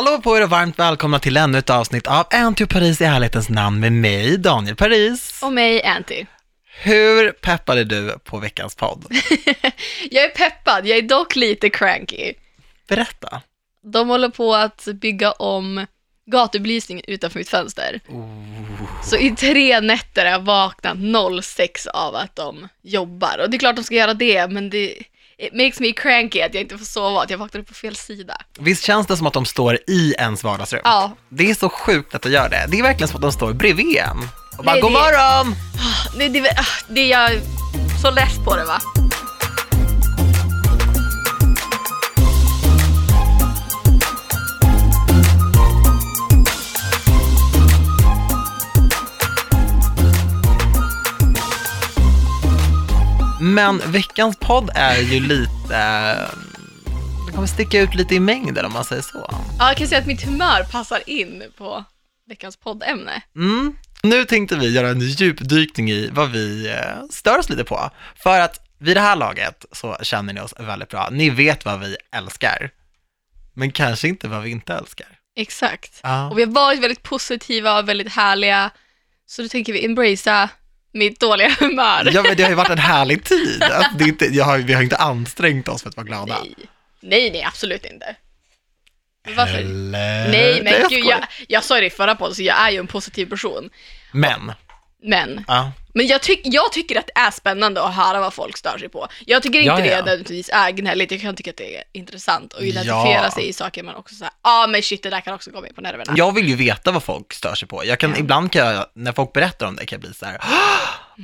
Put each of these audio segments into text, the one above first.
Hallå på er och varmt välkomna till ännu ett avsnitt av Anty och Paris i ärlighetens namn med mig, Daniel Paris. Och mig, Anty. Hur peppad är du på veckans podd? Jag är peppad, jag är dock lite cranky. Berätta. De håller på att bygga om gatubelysningen utanför mitt fönster. Så i tre nätter har jag vaknat 06 av att de jobbar. Och det är klart de ska göra det, men det it makes me cranky att jag inte får sova, att jag vaknar upp på fel sida. Visst känns det som att de står i ens vardagsrum? Ja. Det är så sjukt att de gör det. Det är verkligen som att de står bredvid en. Och bara, Nej, god det- morgon! Det, det, ah, det är jag så less på det va? Men veckans podd är ju lite, det kommer sticka ut lite i mängden om man säger så. Ja, jag kan säga att mitt humör passar in på veckans poddämne. Mm. Nu tänkte vi göra en djupdykning i vad vi eh, stör oss lite på. För att vid det här laget så känner ni oss väldigt bra. Ni vet vad vi älskar, men kanske inte vad vi inte älskar. Exakt. Ja. Och vi har varit väldigt positiva och väldigt härliga. Så då tänker vi embracea mitt dåliga humör. Ja, men det har ju varit en härlig tid. Att det inte, jag har, vi har inte ansträngt oss för att vara glada. Nej. nej, nej, absolut inte. Varför? Eller? Nej, men jag gud, jag, jag sa det i förra podden, så jag är ju en positiv person. Men, Men, ja. men jag, tyck, jag tycker att det är spännande att höra vad folk stör sig på. Jag tycker inte Ja, det ja. nödvändigtvis är gnälligt, jag kan tycka att det är intressant att identifiera Ja. sig i saker man också säger, ja ah, men shit det där kan också gå mig på nerverna. jag vill ju veta vad folk stör sig på. Jag kan. Ibland kan jag, när folk berättar om det, kan jag bli så här,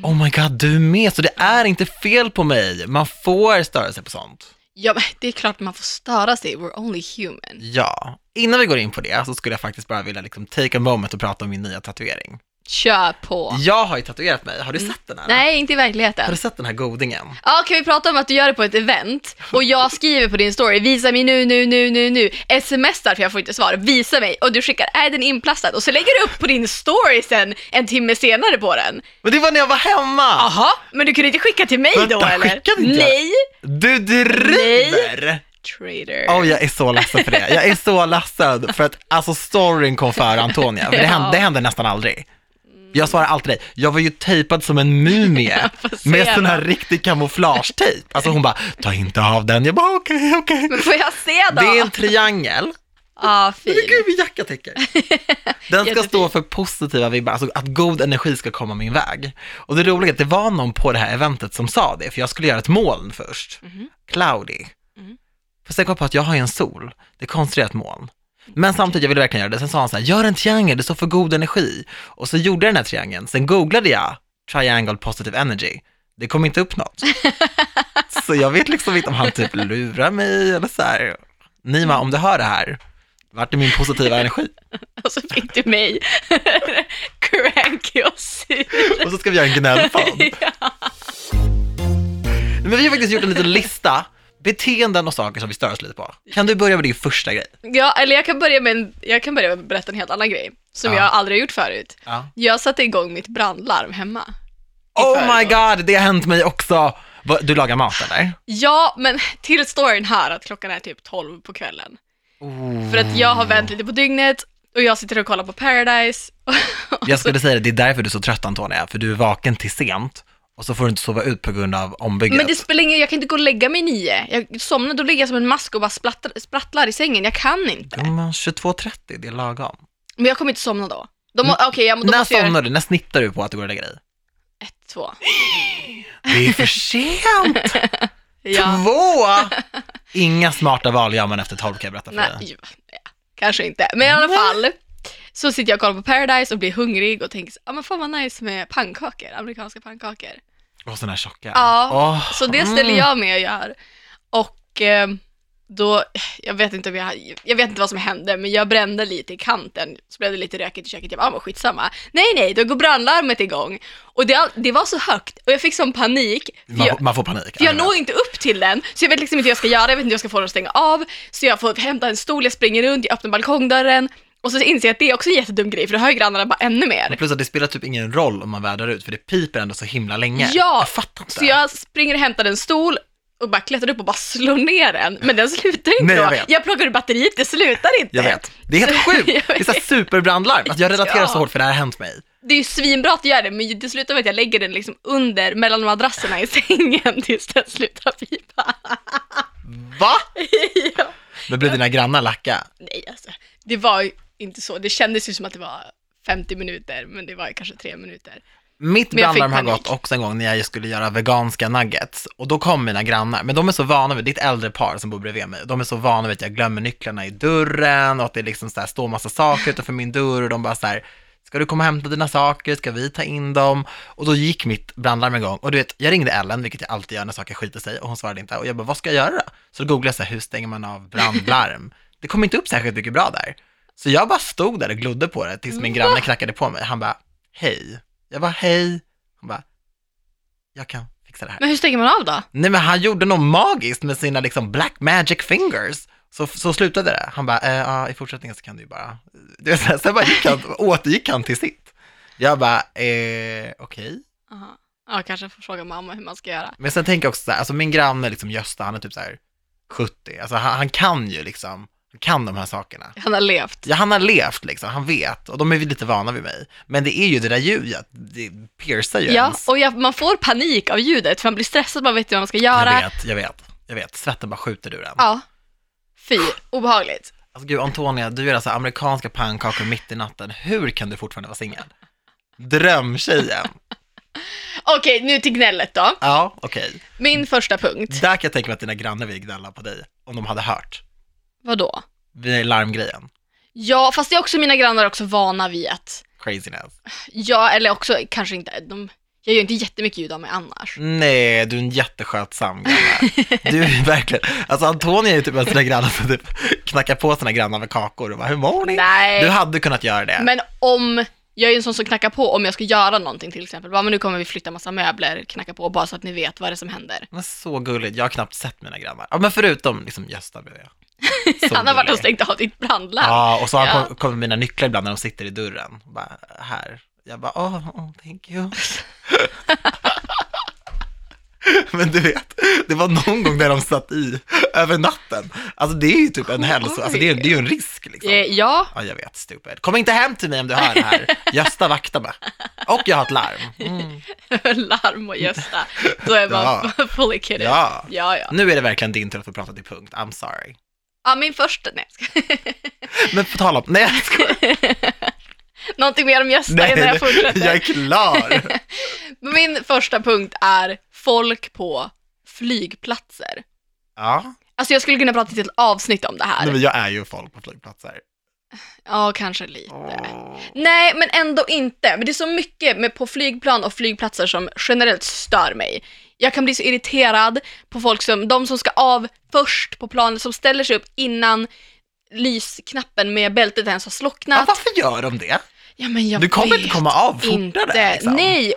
oh my god, du är med, så det är inte fel på mig. Man får störa sig på sånt. Ja, men det är klart man får störa sig, we're only human. Ja, innan vi går in på det så skulle jag faktiskt bara vilja liksom take a moment och prata om min nya tatuering. Kör på. Jag har ju tatuerat mig, har du sett den här? Nej, inte i Har verkligheten. du sett den här godingen? Ja, kan vi prata om att du gör det på ett event och jag skriver på din story, visa mig nu, nu, nu, nu, nu, smsar för jag får inte svar, visa mig och du skickar, är den inplastad? Och så lägger du upp på din story sen en timme senare på den. Men det var när jag var hemma! Jaha, men du kunde inte skicka till mig då Vänta, eller? skickade inte? Nej! Du driver! Trader. Åh, jag är så ledsen för det. Jag är så ledsen för att alltså storyn kom före Antonia, för det hände, det hände nästan aldrig. Jag svarar alltid dig, jag var ju tejpad som en mumie Jag med sån här riktig kamouflagetejp. Alltså hon bara, ta inte av den. Jag bara, okej, okej. Men får jag se då? Det är en triangel. Ja, fin. Men gud, min jacka täcker. Den ska stå för positiva vibbar, alltså att god energi ska komma min väg. Och det roliga är att det var någon på det här eventet som sa det, för jag skulle göra ett moln först. Cloudy. Mhm. För sen kom jag på att jag har ju en sol, det är konstruerat moln. Men samtidigt, jag ville verkligen göra det. Sen sa han så här, gör en triangel, det står för god energi. Och så gjorde jag den här triangeln, sen googlade jag triangle positive energy. Det kom inte upp något. så jag vet liksom inte om han typ lurar mig eller så här. Nima, om du hör det här, vart är min positiva energi? Och så fick du mig cranky och sur. Och så ska vi göra en gnällpodd. Ja. Men vi har faktiskt gjort en liten lista, beteenden och saker som vi stör oss lite på. Kan du börja med din första grej? Ja, eller jag kan börja med, en, jag kan börja med att berätta en helt annan grej, som Ja. jag aldrig har gjort förut. Ja. Jag satte igång mitt brandlarm hemma. Oh my god, det har hänt mig också. Du lagar mat eller? Ja, men till storyn här att klockan är typ 12 på kvällen. För att jag har vänt lite på dygnet och jag sitter och kollar på Paradise. Jag skulle säga det, det är därför du är så trött Antonia, för du är vaken till sent och så får du inte sova ut på grund av ombygget. Men det spelar ingen jag kan inte gå och lägga mig nio. Jag somnar, då ligger jag som en mask och bara sprattlar, sprattlar i sängen. Jag kan inte. Gumman, 22.30, det är lagom. Men jag kommer inte somna då. må, Okej, jag, då När måste jag göra somnar du? När snittar du på att du går och lägger dig? ett, två. Det är för sent! Ja. Två! Inga smarta val gör man efter 12 kan jag berätta för Nej, dig. ju, ja, kanske inte. Men i alla fall, så sitter jag och kollar på Paradise och blir hungrig och tänker, ja men fan vad nice med pannkakor, amerikanska pannkakor. Och sådana här tjocka. Ja, Åh, Så det ställer mm. jag mig och gör. Och eh, då, jag vet inte om jag, jag vet inte vad som hände, men jag brände lite i kanten, så blev det lite rökigt i köket. Jag bara, ah, men skitsamma. Nej, nej, då går brandlarmet igång. Och det, det var så högt, och jag fick sån panik. Man, jag, man får panik. för jag Ja, når inte upp till den, så jag vet liksom inte hur jag ska göra, jag vet inte hur jag ska få den att stänga av. Så jag får hämta en stol, jag springer runt, jag öppnar balkongdörren. Och så inser jag att det är också en jättedum grej, för då hör ju grannarna bara ännu mer. Men plus att det spelar typ ingen roll om man vädrar ut, för det piper ändå så himla länge. Ja, Jag fattar inte. Så jag springer och hämtar en stol, och bara klättrar upp och bara slår ner den. Men den slutar inte Nej, jag då. vet. Jag plockar ur batteriet, det slutar inte. Jag vet. Det är helt sjukt. Det är så här superbrandlarm. Alltså jag relaterar Ja. så hårt för det här har hänt mig. Det är ju svinbra att du gör det, men det slutar med att jag lägger den liksom under, mellan madrasserna i sängen tills den slutar pipa. Va? ja. Men blev dina grannar lacka? Nej, alltså. Det var ju inte så. Det kändes ju som att det var 50 minuter, men det var kanske tre minuter. Mitt brandlarm har gått också en gång när jag skulle göra veganska nuggets. Och då kom mina grannar, men de är så vana vid, det är ett äldre par som bor bredvid mig. De är så vana vid att jag glömmer nycklarna i dörren och att det liksom så här står massa saker utanför min dörr och de bara så här, ska du komma och hämta dina saker, ska vi ta in dem? Och då gick mitt brandlarm igång och du vet, jag ringde Ellen, vilket jag alltid gör när saker skiter sig och hon svarade inte. Och jag bara, vad ska jag göra? Så då googlade jag så här, hur stänger man av brandlarm? Det kom inte upp särskilt mycket bra där. Så jag bara stod där och glodde på det tills min granne knackade på mig. Han bara, hej. Jag bara, hej. Han bara, jag kan fixa det här. Men hur stänger man av då? Nej men han gjorde något magiskt med sina liksom black magic fingers. Så, så slutade det. Han bara, eh, ja i fortsättningen så kan du ju bara, du vet, sen bara gick han, återgick han till sitt. Jag bara, eh, okej. Aha. Ja, kanske får fråga mamma hur man ska göra. Men sen tänker jag också så här, alltså min granne liksom Gösta, han är typ så här 70, alltså han, han kan ju liksom, kan de här sakerna. Han har levt. Ja, han har levt liksom, han vet, och de är lite vana vid mig. Men det är ju det där ljudet, det piercar ju Ja, ens. och jag, man får panik av ljudet, för man blir stressad, man vet inte vad man ska Jag göra. vet, jag vet, jag vet. Svetten bara skjuter ur en. Ja. Fy, obehagligt. Alltså gud, Antonia, du gör alltså amerikanska pannkakor mitt i natten. Hur kan du fortfarande vara singel? Drömtjejen. Okej, nu till gnället då. Ja, okej. Min första punkt. Där kan jag tänka mig att dina grannar vill gnälla på dig, om de hade hört. Vadå? Vid larmgrejen. Ja, fast det är också mina grannar också vana vid att, Craziness. ja, eller också kanske inte, de, jag gör inte jättemycket ljud av mig annars. Nej, du är en jätteskötsam granne. Du är verkligen, alltså Antonia är ju typ en sån där granne som typ knackar på sina grannar med kakor och bara, hur mår ni? Nej, Du hade kunnat göra det. men om, jag är en sån som knackar på om jag ska göra någonting till exempel. Bara, men nu kommer vi flytta massa möbler, knacka på bara så att ni vet vad det är som händer. Men så gulligt, jag har knappt sett mina grannar. Ja, men förutom liksom Gösta blev jag. Han har varit och stängt av ditt brandlarm. Ja, och så Ja. kom, kommer mina nycklar ibland när de sitter i dörren. Bara, här. Jag bara, åh, oh, thank you. Men du vet, det var någon gång där de satt i över natten. Alltså det är ju typ en hälso, alltså det är, det är ju en risk liksom. Eh, Ja, Ja, jag vet, stupid. Kom inte hem till mig om du hör det här. Gösta vaktar mig. Och jag har ett larm. Mm. larm och Gösta. Då är man Ja. fully kidded. Ja. ja, ja. Nu är det verkligen din tur att få prata till punkt. I'm sorry. Ja, min första, nej. Men på tal om, nej jag skojar. Någonting mer om Gösta innan jag fortsätter. jag är klar. Min första punkt är folk på flygplatser. Ja, Alltså jag skulle kunna prata till ett avsnitt om det här. nej, men jag är ju folk på flygplatser. Ja, kanske lite. Nej, men ändå inte. Men det är så mycket med på flygplan och flygplatser som generellt stör mig. Jag kan bli så irriterad på folk som, de som ska av först på planet, som ställer sig upp innan lysknappen med bältet ens har Ja, slocknat. varför gör de det? Ja, men jag Du kommer vet inte komma av fortare. inte. Liksom. Nej,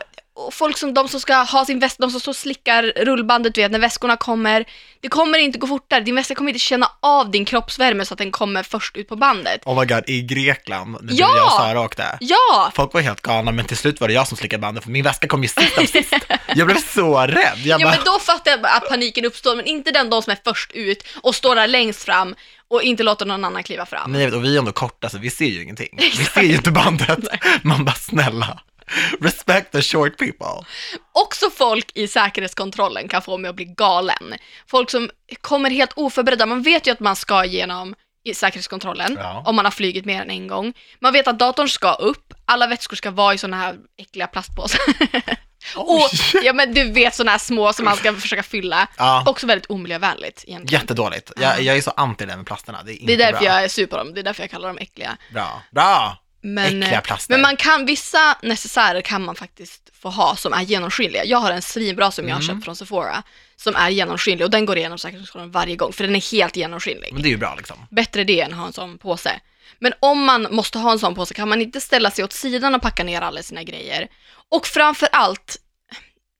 och folk som de som ska ha sin väska, de som står och slickar rullbandet, du vet, när väskorna kommer. Det kommer inte gå fortare. Din väska kommer inte känna av din kroppsvärme så att den kommer först ut på bandet. Oh my god, i Grekland, när Ja! jag och Sara åkte. Ja! Folk var helt galna, men till slut var det jag som slickade bandet, för min väska kom ju sist av sist. Jag blev så rädd. Jag Ja bara, men då fattar jag att paniken uppstår, men inte den de som är först ut och står där längst fram och inte låter någon annan kliva fram. Nej, och vi är ändå korta, så vi ser ju ingenting. Vi ser ju inte bandet. Man bara, snälla. Respect the short people. Också folk i säkerhetskontrollen kan få mig att bli galen. Folk som kommer helt oförberedda, man vet ju att man ska igenom i säkerhetskontrollen Ja. om man har flugit mer än en gång. Man vet att datorn ska upp, alla vätskor ska vara i såna här äckliga plastpåsar. och, ja men du vet såna här små som man ska försöka fylla. Ja, Också väldigt omiljövänligt egentligen. jättedåligt. Jag, jag är så anti det med plasterna. Det är, Det är inte därför bra. jag är sur på dem, det är därför jag kallar dem äckliga. Bra, bra. Men, Äckliga eh, plaster. men man kan, vissa necessärer kan man faktiskt få ha som är genomskinliga. Jag har en svinbra som jag har Mm. köpt från Sephora som är genomskinlig och den går igenom säkerhetskontrollen varje gång för den är helt genomskinlig. Men det är ju bra liksom. Bättre det än att ha en sån påse. Men om man måste ha en sån påse kan man inte ställa sig åt sidan och packa ner alla sina grejer. Och framför allt,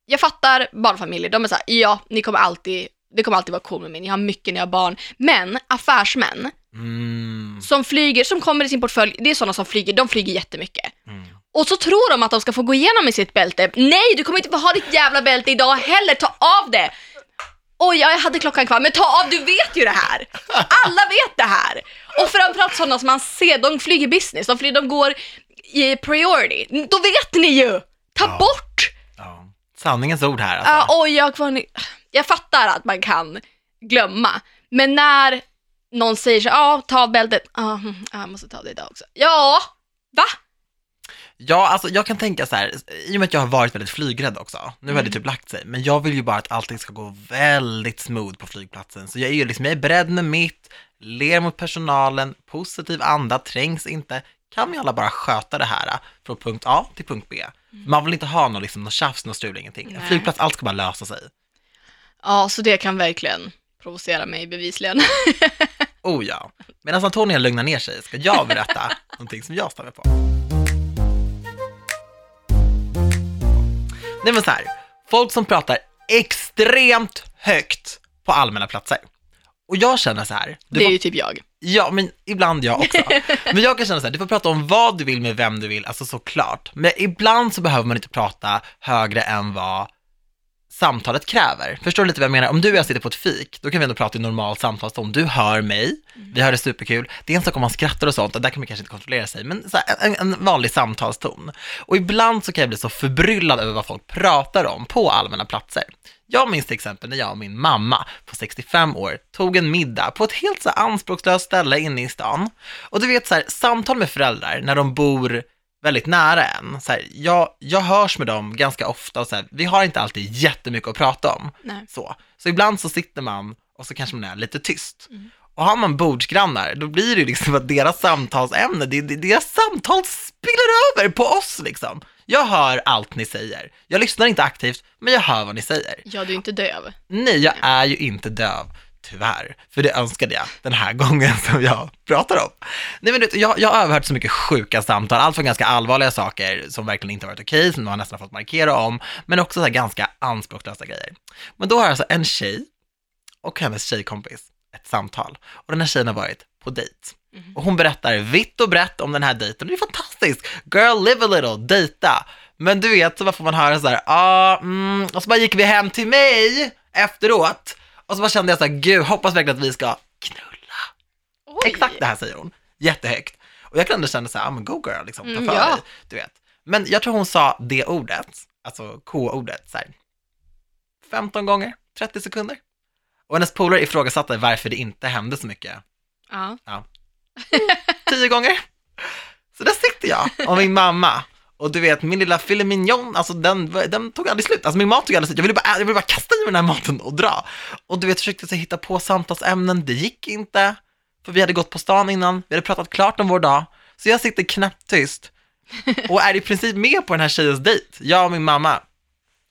jag fattar barnfamiljer, de är såhär, ja, ni kommer alltid, det kommer alltid vara cool med mig, ni har mycket, ni har barn. Men affärsmän, Mm. som flyger, som kommer i sin portfölj, det är sådana som flyger, de flyger jättemycket. Mm. Och så tror de att de ska få gå igenom med sitt bälte. Nej, du kommer inte få ha ditt jävla bälte idag heller, ta av det! oj, ja, jag hade klockan kvar, men ta av, du vet ju det här. Alla vet det här. Och framförallt sådana som man ser, de flyger business, de, flyger, de går i priority. Då vet ni ju! Ta Ja. bort! Ja. Sanningens ord här alltså. Ja, oj, jag, kvar jag fattar att man kan glömma, men när någon säger så ja, ta av bältet, mm, ja, jag måste ta det idag också. Ja, va? Ja, alltså jag kan tänka så här, i och med att jag har varit väldigt flygrädd också, nu har det typ lagt sig, men jag vill ju bara att allting ska gå väldigt smooth på flygplatsen. Så jag är ju liksom, jag är beredd med mitt, ler mot personalen, positiv anda, trängs inte. Kan vi alla bara sköta det här från punkt A till punkt B? Man vill inte ha någon, liksom, någon tjafs, någon strul, ingenting. En flygplats, allt ska bara lösa sig. Ja, så det kan verkligen provocera mig bevisligen. Oh ja. Medan Antonia lugnar ner sig ska jag berätta någonting som jag stämmer på. Nej men så här, folk som pratar extremt högt på allmänna platser. Och jag känner så här, Det är får, ju typ jag. ja men ibland jag också. Men jag kan känna så här, du får prata om vad du vill med vem du vill, alltså såklart. Men ibland så behöver man inte prata högre än vad samtalet kräver. Förstår du lite vad jag menar? Om du och jag sitter på ett fik, då kan vi ändå prata i normal samtalston. Du hör mig, vi har det superkul. Det är en sak om man skrattar och sånt, och där kan man kanske inte kontrollera sig, men så här, en, en vanlig samtalston. Och ibland så kan jag bli så förbryllad över vad folk pratar om på allmänna platser. Jag minns till exempel när jag och min mamma på 65 år tog en middag på ett helt så anspråkslöst ställe inne i stan. Och du vet så här, samtal med föräldrar när de bor väldigt nära en. Så här, jag, jag hörs med dem ganska ofta och så här, vi har inte alltid jättemycket att prata om. Nej. Så. så ibland så sitter man och så kanske man är lite tyst. Mm. Och har man bordsgrannar, då blir det ju liksom att deras samtalsämne, det, det, deras samtal spiller över på oss liksom. Jag hör allt ni säger. Jag lyssnar inte aktivt, men jag hör vad ni säger. Ja, du är inte döv. Nej, jag är ju inte döv, tyvärr. För det önskade jag den här gången som jag pratar om. Nej men du jag, jag har överhört så mycket sjuka samtal, allt från ganska allvarliga saker som verkligen inte varit okej, som man nästan fått markera om, men också så här ganska anspråkslösa grejer. Men då har alltså en tjej och hennes tjejkompis ett samtal. Och den här tjejen har varit på dejt. Och hon berättar vitt och brett om den här dejten. Det är fantastiskt. Girl, live a little, dejta. Men du vet, så får man höra så här, ah, mm, och så bara gick vi hem till mig efteråt. Och så bara kände jag så här, gud, hoppas verkligen att vi ska knulla. Oj. Exakt det här säger hon, jättehögt. Och jag ändå känna så här, ah, men go girl, liksom, ta Mm, för ja. dig, du vet. Men jag tror hon sa det ordet, alltså K-ordet, så här, 15 gånger, 30 sekunder. Och hennes polare ifrågasatte varför det inte hände så mycket. Ja. Tio gånger. Så där sitter jag och min mamma. Och du vet, min lilla filet mignon, alltså den, den tog aldrig slut. Alltså min mat tog aldrig slut. Jag ville bara, jag ville bara kasta i mig den här maten och dra. Och du vet, försökte så hitta på samtalsämnen, det gick inte. För vi hade gått på stan innan, vi hade pratat klart om vår dag. Så jag sitter knäpptyst och är i princip med på den här tjejens dejt. Jag och min mamma.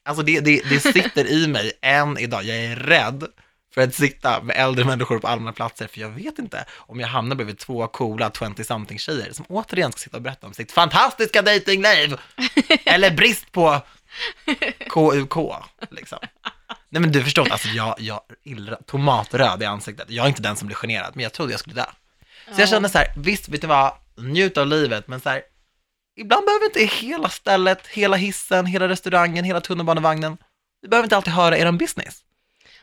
Alltså det, det, det sitter i mig än idag. Jag är rädd för att sitta med äldre människor på allmänna platser, för jag vet inte om jag hamnar bredvid två coola 20-something tjejer som återigen ska sitta och berätta om sitt fantastiska datingliv eller brist på KUK, liksom. Nej men du förstår alltså jag, jag illra, tomatröd i ansiktet. Jag är inte den som blir generad, men jag trodde jag skulle dö. Så jag kände så här, visst, vet du vad, njut av livet, men så här, ibland behöver inte hela stället, hela hissen, hela restaurangen, hela tunnelbanevagnen, vi behöver inte alltid höra er business.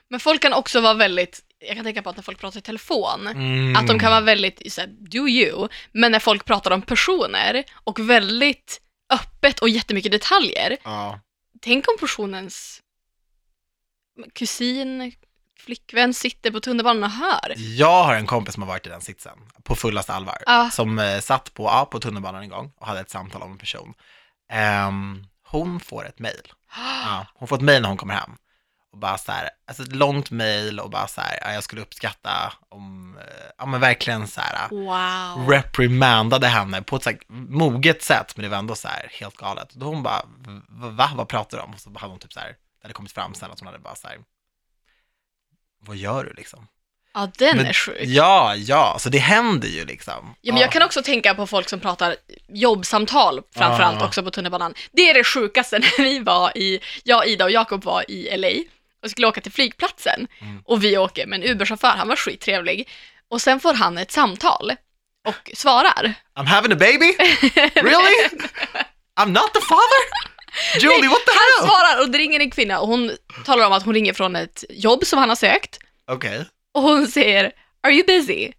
Men folk kan också vara väldigt, jag kan tänka på att när folk pratar i telefon, Mm. att de kan vara väldigt så här, do you, men när folk pratar om personer och väldigt öppet och jättemycket detaljer, Ja. tänk om personens kusin, flickvän sitter på tunnelbanan och hör. Jag har en kompis som har varit i den sitsen, på fullaste allvar, Ja. som eh, satt på, ja, på tunnelbanan en gång och hade ett samtal om en person. Ehm, hon får ett mejl. Ja, hon får ett mejl när hon kommer hem. Och bara så här, alltså ett långt mejl och bara så här, ja, jag skulle uppskatta om, eh, ja men verkligen så här, Wow. reprimandade henne på ett så här moget sätt, men det var ändå så här helt galet. Då hon bara, "V- va, vad pratar du om? Och så hade hon typ så här, det hade kommit fram sen att hon hade bara så här, vad gör du liksom? Ja, den Men- är sjuk. Ja, ja, så det händer ju liksom. Ja, men jag kan också tänka på folk som pratar jobbsamtal, framförallt Ja. också på tunnelbanan. Det är det sjukaste när vi var i, jag, Ida och Jakob var i LA och skulle åka till flygplatsen. Mm. Och vi åker med en Uber-chaufför, han var skittrevlig. Och sen får han ett samtal och svarar. I'm having a baby? Really? I'm not the father? Julie, what the Han hell? svarar och det ringer en kvinna och hon talar om att hon ringer från ett jobb som han har sökt. Okej. Och hon säger, are you busy?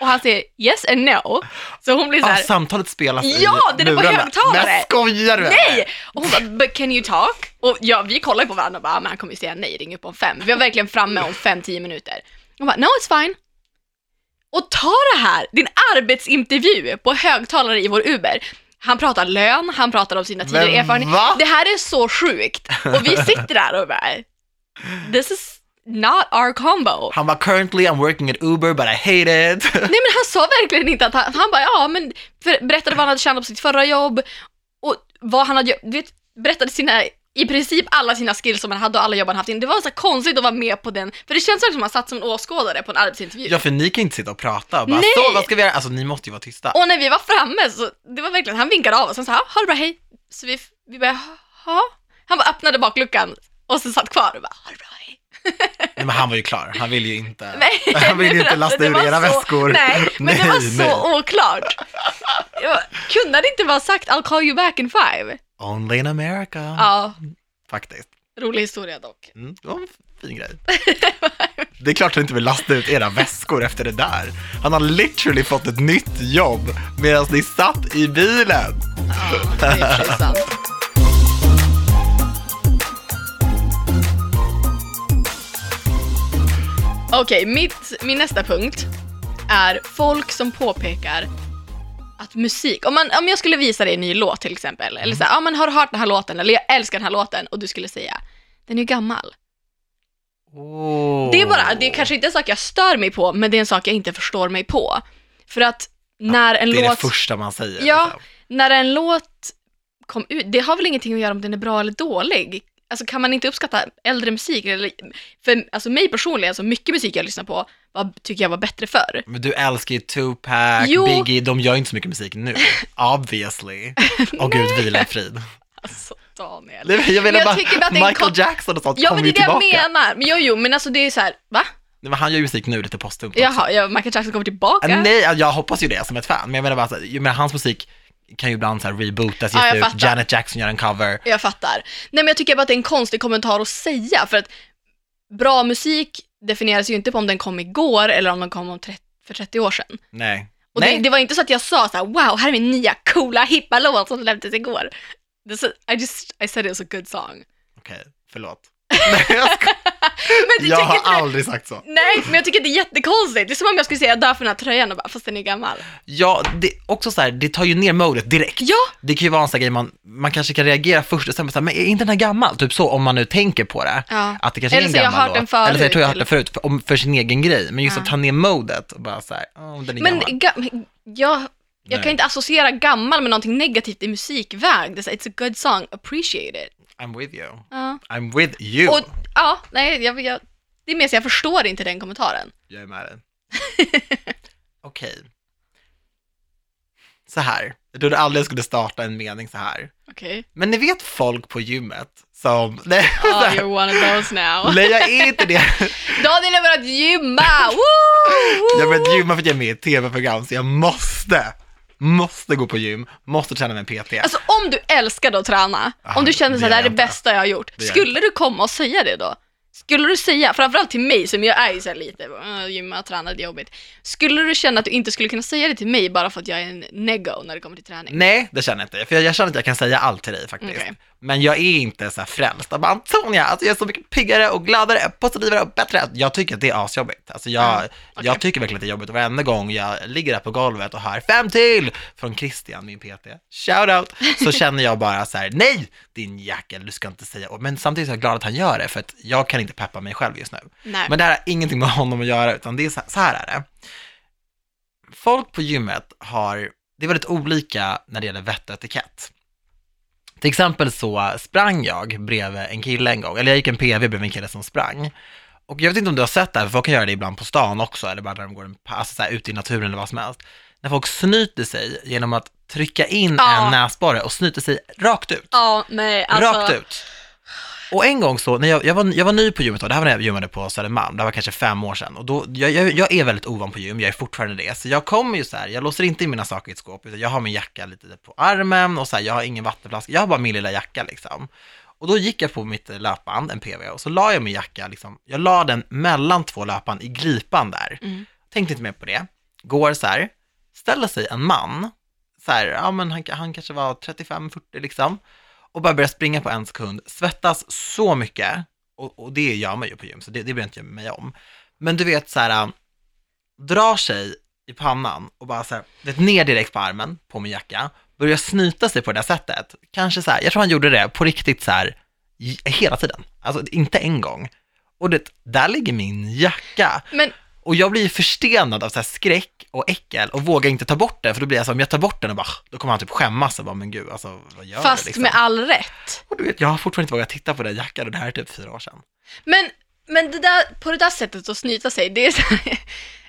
Och han säger yes and no. Så hon blir så Ah, här, samtalet spelas i Ja, den är på högtalare. Men skojar du? nej! Och hon bara, but can you talk? Och ja, vi kollar på varandra och bara, "Ah, men han kommer ju säga nej, ring upp om fem. Vi var verkligen framme om fem, tio minuter. Hon bara, no it's fine. Och ta det här, din arbetsintervju på högtalare i vår Uber. Han pratar lön, han pratar om sina tidigare erfarenheter. Det här är så sjukt. Och vi sitter där och bara, this is not our combo. Han bara, currently I'm working at Uber but I hate it. Nej men han sa verkligen inte att han, han bara ja men för, berättade vad han hade tjänat på sitt förra jobb och vad han hade, du vet, berättade sina, i princip alla sina skills som han hade och alla jobb han haft in. Det var så konstigt att vara med på den, för det känns som att han satt som en åskådare på en arbetsintervju. ja, för ni kan inte sitta och prata och bara, Nej. så vad ska vi göra? Alltså ni måste ju vara tysta. Och när vi var framme så, det var verkligen, han vinkade av oss och sa ha det bra, hej. Så vi, vi bara, ha. Han bara öppnade bakluckan och så satt kvar och bara, ha det bra. Nej, men han var ju klar, han ville ju inte, Nej, han ville ju inte men lasta alltså, ur det era så- väskor. Nej, men det var så oklart. Jag, kunde han inte bara sagt I'll call you back in five? Only in America. Ja, Faktiskt. rolig historia dock. Mm, det var en fin grej. Det är klart att han inte vill lasta ut era väskor efter det där. Han har literally fått ett nytt jobb medan ni satt i bilen. Ja, det är sant. Okej, mitt, min nästa punkt är folk som påpekar att musik, om, man, om jag skulle visa dig en ny låt till exempel, eller så här, ja men har du hört den här låten, eller jag älskar den här låten, och du skulle säga, den är ju gammal. Oh. Det är bara, det är kanske inte en sak jag stör mig på, men det är en sak jag inte förstår mig på. För att när en Det är låt... det första man säger. Ja. liksom. när en låt kom ut, det har väl ingenting att göra om den är bra eller dålig. Alltså kan man inte uppskatta äldre musik? Eller, för alltså mig personligen, så mycket musik jag lyssnar på var, tycker jag var bättre förr. Men du älskar ju Tupac, Jo. Biggie, de gör ju inte så mycket musik nu. Obviously. Åh gud, vila i frid. Alltså Daniel. Men Jag menar jag bara, tycker att Michael kon- Jackson och sånt Ja kommer men det ju är det tillbaka. jag menar. Men jo, jo, men alltså det är så här, va? Nej, men han gör ju musik nu lite postumt också. Jaha, ja, Michael Jackson kommer tillbaka? Nej, jag hoppas ju det som ett fan, men jag menar bara, så här, jag menar, hans musik kan ju ibland så här rebootas, Ja, ges jag ut, fattar. Janet Jackson gör en cover. Jag fattar. Nej men jag tycker bara att det är en konstig kommentar att säga, för att bra musik definieras ju inte på om den kom igår eller om den kom om 30, för 30 år sedan. Nej. Och Nej. det, det var inte så att jag sa så här: wow, här är min nya coola hippa låt som släpptes igår. Är så, I just, I said it was a good song. Okej, förlåt. Nej, jag, ska... Men jag har det- aldrig sagt så. Nej, men jag tycker det är jättekonstigt. Det är som om jag skulle säga dö för den här tröjan och bara, fast den är gammal. Ja, det också så här, det tar ju ner modet direkt. Ja, Det kan ju vara en sån grej man, man kanske kan reagera först och sen bara så här, men är inte den här gammal? Typ så, om man nu tänker på det. Ja. Att det kanske Eller är en så jag har gammal hört den förut, Eller så jag tror jag har hört den förut, för, om, för sin egen grej. Men just Ja. att ta ner modet och bara så här, oh, den är men gammal. ga- jag, jag Nej. kan inte associera gammal med någonting negativt i musikväg. Är It's a good song, appreciate it. I'm with you. Ja. I'm with you. Och ja, nej, jag, jag, det är mer så jag förstår inte den kommentaren. Jag är med dig. Okej. Så här. Jag trodde aldrig jag skulle starta en mening så här. Okej. Men ni vet folk på gymmet som... Nej, Oh, you're one of those now. Nej, jag är inte det. Daniel har börjat gymma! Woo! Jag börjat gymma för att jag är med i ett tv-program, så jag måste, måste gå på gym, måste träna med en PT. Alltså om du älskade att träna, om du kände här, det här är det bästa jag har gjort, skulle du komma och säga det då? Skulle du säga, framförallt till mig som jag är ju så här lite, uh, gymma, träna, det är jobbigt. Skulle du känna att du inte skulle kunna säga det till mig bara för att jag är en neggo när det kommer till träning? Nej, det känner jag inte, för jag, jag känner att jag kan säga allt till dig faktiskt. Okej. Men jag är inte så här frälst. Jag bara, Antonia, alltså jag är så mycket piggare och gladare, positivare och bättre. Jag tycker att det är asjobbigt. Alltså jag, Ja, okej. jag tycker verkligen att det är jobbigt och varenda gång jag ligger där på golvet och hör fem till från Christian, min PT, shout out, så känner jag bara så här, nej, din jäkel, du ska inte säga, men samtidigt är jag glad att han gör det, för att jag kan inte peppa mig själv just nu. Nej. Men det här har ingenting med honom att göra, utan det är så, så här är det. Folk på gymmet har, det är väldigt olika när det gäller vett och etikett. Till exempel så sprang jag bredvid en kille en gång, eller jag gick en PV bredvid en kille som sprang. Och jag vet inte om du har sett det här, för folk kan göra det ibland på stan också, eller bara när de går en, alltså så här, ute i naturen eller vad som helst. När folk snyter sig genom att trycka in Ja. en näsborre och snyter sig rakt ut. Ja, nej, alltså. Rakt ut. Och en gång så, när jag, jag, var, jag var ny på gymmet då, det här var när jag gymmade på Södermalm, det var kanske fem år sedan. Och då, jag, jag, jag är väldigt ovan på gym, jag är fortfarande det. Så jag kommer ju så här, jag låser inte in mina saker i ett skåp, utan jag har min jacka lite på armen och så här, jag har ingen vattenflaska, jag har bara min lilla jacka liksom. Och då gick jag på mitt löpband, en PV, och så la jag min jacka, liksom, jag la den mellan två löpband i glipan där. Mm. Tänkte inte mer på det. Går så här, ställer sig en man, så här, ja men han, han kanske var 35-40 liksom, och bara börjar springa på en sekund, svettas så mycket, och, och det gör man ju på gym, så det, det bryr jag inte mig om. Men du vet så här, äh, drar sig i pannan och bara så här, vet, ner direkt på armen, på min jacka, börjar snyta sig på det där sättet. Kanske så här, jag tror han gjorde det på riktigt så här, hela tiden. Alltså inte en gång. Och det, där ligger min jacka. Men och jag blir förstenad av så här skräck och äckel och vågar inte ta bort den, för då blir jag så om jag tar bort den och bara, då kommer han typ skämmas och bara, men gud, alltså vad gör fast du liksom? med all rätt. Och du vet, jag har fortfarande inte vågat titta på den jackan och det här är typ fyra år sedan. Men, men det där, på det där sättet att snyta sig, det är så här,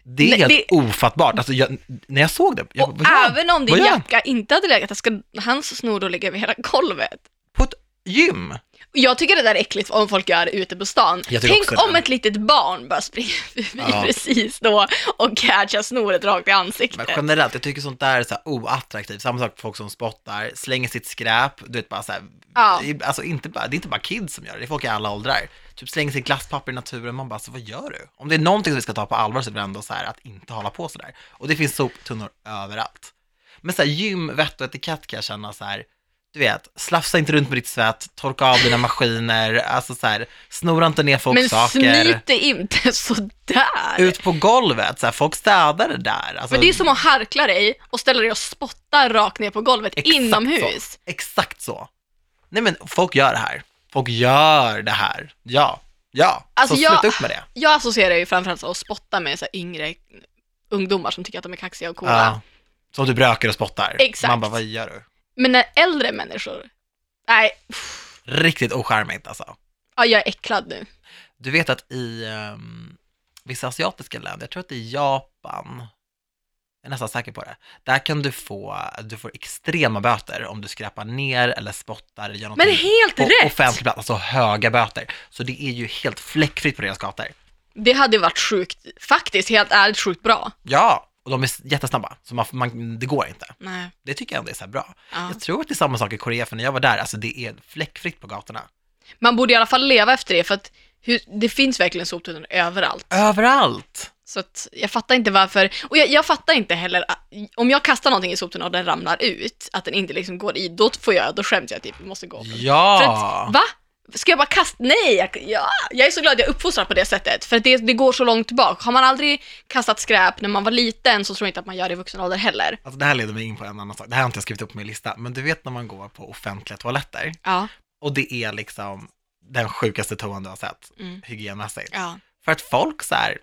Det är Nej, helt det- ofattbart, alltså jag, när jag såg det, jag, Och även om din jacka inte hade legat ska hans snor då ligga över hela golvet? På ett gym? Jag tycker det där är äckligt om folk gör det ute på stan. Tänk om det. ett litet barn bara springer förbi Ja. precis då och catchar snoret rakt i Men ansiktet. generellt, jag tycker sånt där är så här oattraktivt. Samma sak för folk som spottar, slänger sitt skräp, du vet bara så här, Ja. alltså inte bara, det är inte bara kids som gör det, det är folk i alla åldrar. Typ slänger sitt glasspapper i naturen, man bara, så vad gör du? Om det är någonting som vi ska ta på allvar så är det ändå så här att inte hålla på sådär. Och det finns soptunnor överallt. Men så här gym, vett och etikett kan jag känna så här, du vet, slafsa inte runt med ditt svett, torka av dina maskiner, alltså så här, snora inte ner folks Men saker. snyt det inte sådär. Ut på golvet, så här, folk städar det där. Alltså, Men det är som att harkla dig och ställa dig och spotta rakt ner på golvet inomhus. Så. Exakt så. Nej men folk gör det här. Folk gör det här. Ja, ja. Alltså, så sluta upp med det. Jag associerar ju framförallt att spotta med så här yngre ungdomar som tycker att de är kaxiga och coola. Ja. Som du röker och spottar. Exakt. Man bara, vad gör du? Men när äldre människor, nej, pff, Riktigt ocharmigt alltså. ja, jag är äcklad nu. Du vet att i um, vissa asiatiska länder, jag tror att det är Japan, jag är nästan säker på det, där kan du få, du får extrema böter om du skräpar ner eller spottar gör Men någonting helt på rätt! offentlig plats, alltså höga böter. Så det är ju helt fläckfritt på deras gator. Det hade varit sjukt, faktiskt helt ärligt sjukt bra. Ja, och de är jättesnabba, så man, man, det går inte. Nej. Det tycker jag ändå är så bra. Ja. Jag tror att det är samma sak i Korea, för när jag var där, alltså det är fläckfritt på gatorna. Man borde i alla fall leva efter det, för att hur, det finns verkligen soptunnor överallt. Överallt! Så att jag fattar inte varför, och jag, jag fattar inte heller, att- om jag kastar någonting i soptunnan och den ramlar ut, att den inte liksom går i, då får jag, då skäms jag typ, måste gå. För Ja! att, va? Ska jag bara kasta? Nej, jag, ja, jag är så glad jag är uppfostrad på det sättet, för att det, det går så långt tillbaka. Har man aldrig kastat skräp när man var liten så tror jag inte att man gör det i vuxen ålder heller. Alltså det här leder mig in på en annan sak, det här har inte jag skrivit upp på min lista, men du vet när man går på offentliga toaletter, Ja, och det är liksom den sjukaste toan du har sett, Mm. hygienmässigt. ja, För att folk så här,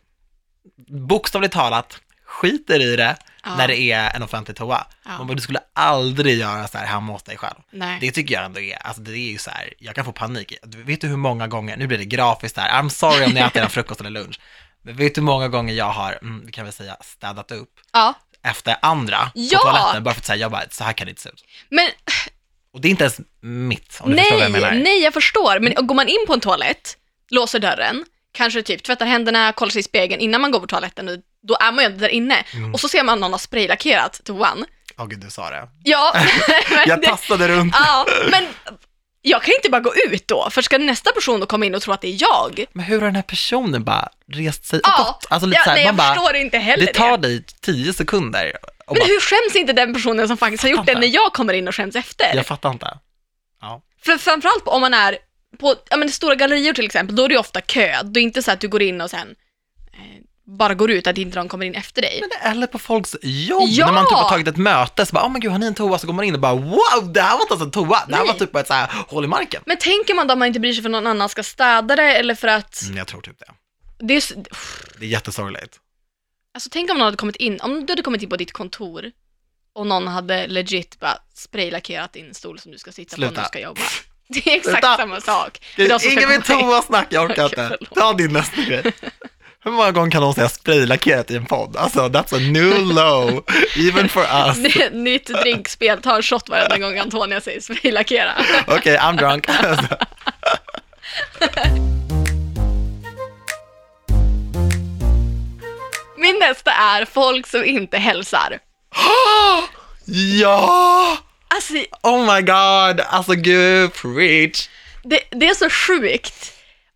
bokstavligt talat, skiter i det ja. när det är en offentlig toa. Ja. Man bara, du skulle aldrig göra så här hemma hos dig själv. Nej. Det tycker jag ändå är, alltså det är ju så här, jag kan få panik. Du Vet du hur många gånger, nu blir det grafiskt här, I'm sorry om ni äter en frukost eller lunch, men vet du hur många gånger jag har, mm, vi kan väl säga, städat upp Ja, efter andra Ja! på toaletten, bara för att säga, jag bara, så här kan det inte se ut. men Och det är inte ens mitt, om du förstår vad jag nej, menar. nej, jag förstår. Men går man in på en toalett, låser dörren, kanske typ tvättar händerna, kollar sig i spegeln innan man går på toaletten, och då är man ju där inne. Mm. Och så ser man någon har spraylackerat toan. Åh gud, du sa det. Ja, Jag det- tassade runt. Ja, men jag kan inte bara gå ut då, för ska nästa person då komma in och tro att det är jag? Men hur har den här personen bara rest sig Ja, gått? Alltså lite ja så här, nej, jag man bara, förstår inte heller det tar dig tio sekunder. Men bara, hur skäms inte den personen som faktiskt har gjort det Fattar. när jag kommer in och skäms efter? jag fattar inte. Ja. För framförallt om man är på ja, men stora gallerior till exempel, då är det ofta kö. Det är inte så att du går in och sen eh, bara går ut, att inte någon kommer in efter dig. Men eller på folks jobb, Ja! när man typ har tagit ett möte, så bara, oh men gud, har ni en toa? Så går man in och bara, wow, det här var inte ens en toa, det här Nej. var typ bara ett så här hål i marken. Men tänker man då att man inte bryr sig för någon annan ska städa det eller för att Mm, jag tror typ det. det är, s- Det är jättesorgligt. Alltså tänk om någon hade kommit in, om du hade kommit in på ditt kontor och någon hade legit bara spraylackerat din stol som du ska sitta på Sluta. när du ska jobba. Det är exakt Sluta. samma sak. För de som ska Ingen vill komma in. toasnack, jag orkar inte. Ta din nästa grej. Hur många gånger kan någon säga spraylackerat i en podd? Alltså, that's a new low, even for us. Nytt drinkspel, ta en shot varenda gång Antonia säger spraylackera. Okej, I'm drunk. Min nästa är folk som inte hälsar. Ja! Alltså, Oh my god, alltså gud, preach. det, det är så sjukt.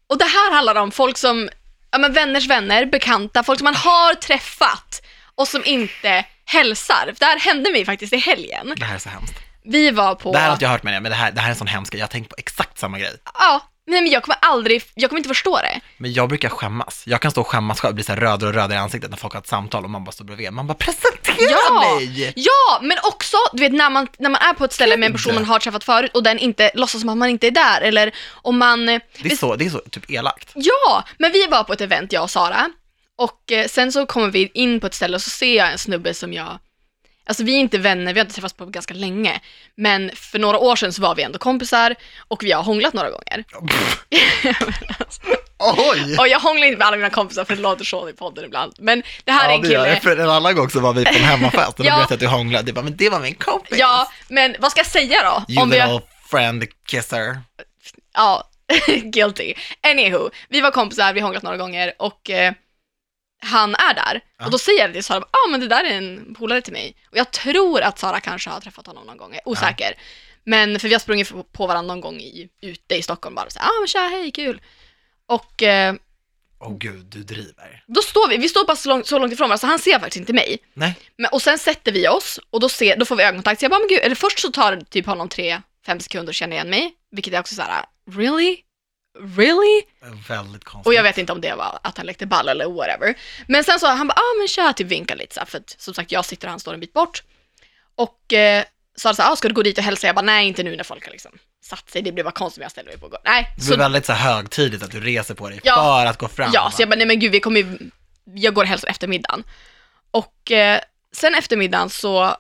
Och det här handlar om folk som, ja men vänners vänner, bekanta, folk som man har träffat och som inte hälsar. Det här hände mig faktiskt i helgen. Det här är så hemskt. Vi var på... Det här har inte jag hört med det, men det här, det här är en sån hemsk grej. Jag har tänkt på exakt samma grej. Ja, nej men jag kommer aldrig, jag kommer inte förstå det. Men jag brukar skämmas. Jag kan stå och skämmas själv, bli så här rödare och rödare i ansiktet när folk har ett samtal och man bara står bredvid. Man bara presentera Ja! mig! Ja, men också du vet när man, när man är på ett ställe med en person man har träffat förut och den inte låtsas som att man inte är där eller om man... Det är så, det är så typ elakt. Ja, men vi var på ett event jag och Sara och eh, sen så kommer vi in på ett ställe och så ser jag en snubbe som jag Alltså vi är inte vänner, vi har inte träffats på ganska länge. Men för några år sedan så var vi ändå kompisar och vi har hånglat några gånger. Oj! Och jag hånglar inte med alla mina kompisar för det låter så i podden ibland. Men det här är en kille. jag. För en annan gång så var vi på en hemmafest och då Ja. berättade jag att du hånglade. Du bara, men det var min kompis. Ja, men vad ska jag säga då? You Om little friend kisser. Ja, guilty. Anywho, vi var kompisar, vi hånglat några gånger och eh, han är där. Ja. Och då säger jag till Sara, ja ah, men det där är en polare till mig. Och jag tror att Sara kanske har träffat honom någon gång, jag är osäker. Men för vi har sprungit på- varandra någon gång i, ute i Stockholm bara så ja ah, men tja, hej, kul. Och eh, Åh gud, du driver. då står vi, vi står bara så långt, så långt ifrån varandra så han ser faktiskt inte mig. Nej. Men, och sen sätter vi oss och då, ser, då får vi ögonkontakt. Så jag bara, men gud, eller först så tar det typ honom tre, fem sekunder att känna igen mig. Vilket är också så här, really? Really? Väldigt konstigt. Och jag vet inte om det var att han lekte ball eller whatever. Men sen så han bara, ah men tja, typ vinka lite så här, för att som sagt jag sitter och han står en bit bort. Och eh, sa så här, ah, ska du gå dit och hälsa? Jag bara, nej inte nu när folk har liksom satt sig, det blir bara konstigt om jag ställer mig upp och går. Nej, Det så, är väldigt så här högtidligt att du reser på dig Ja. för att gå fram. ja, så jag bara, nej men gud vi kommer ju, jag går och hälsar efter middagen. Och eh, sen efter middagen så,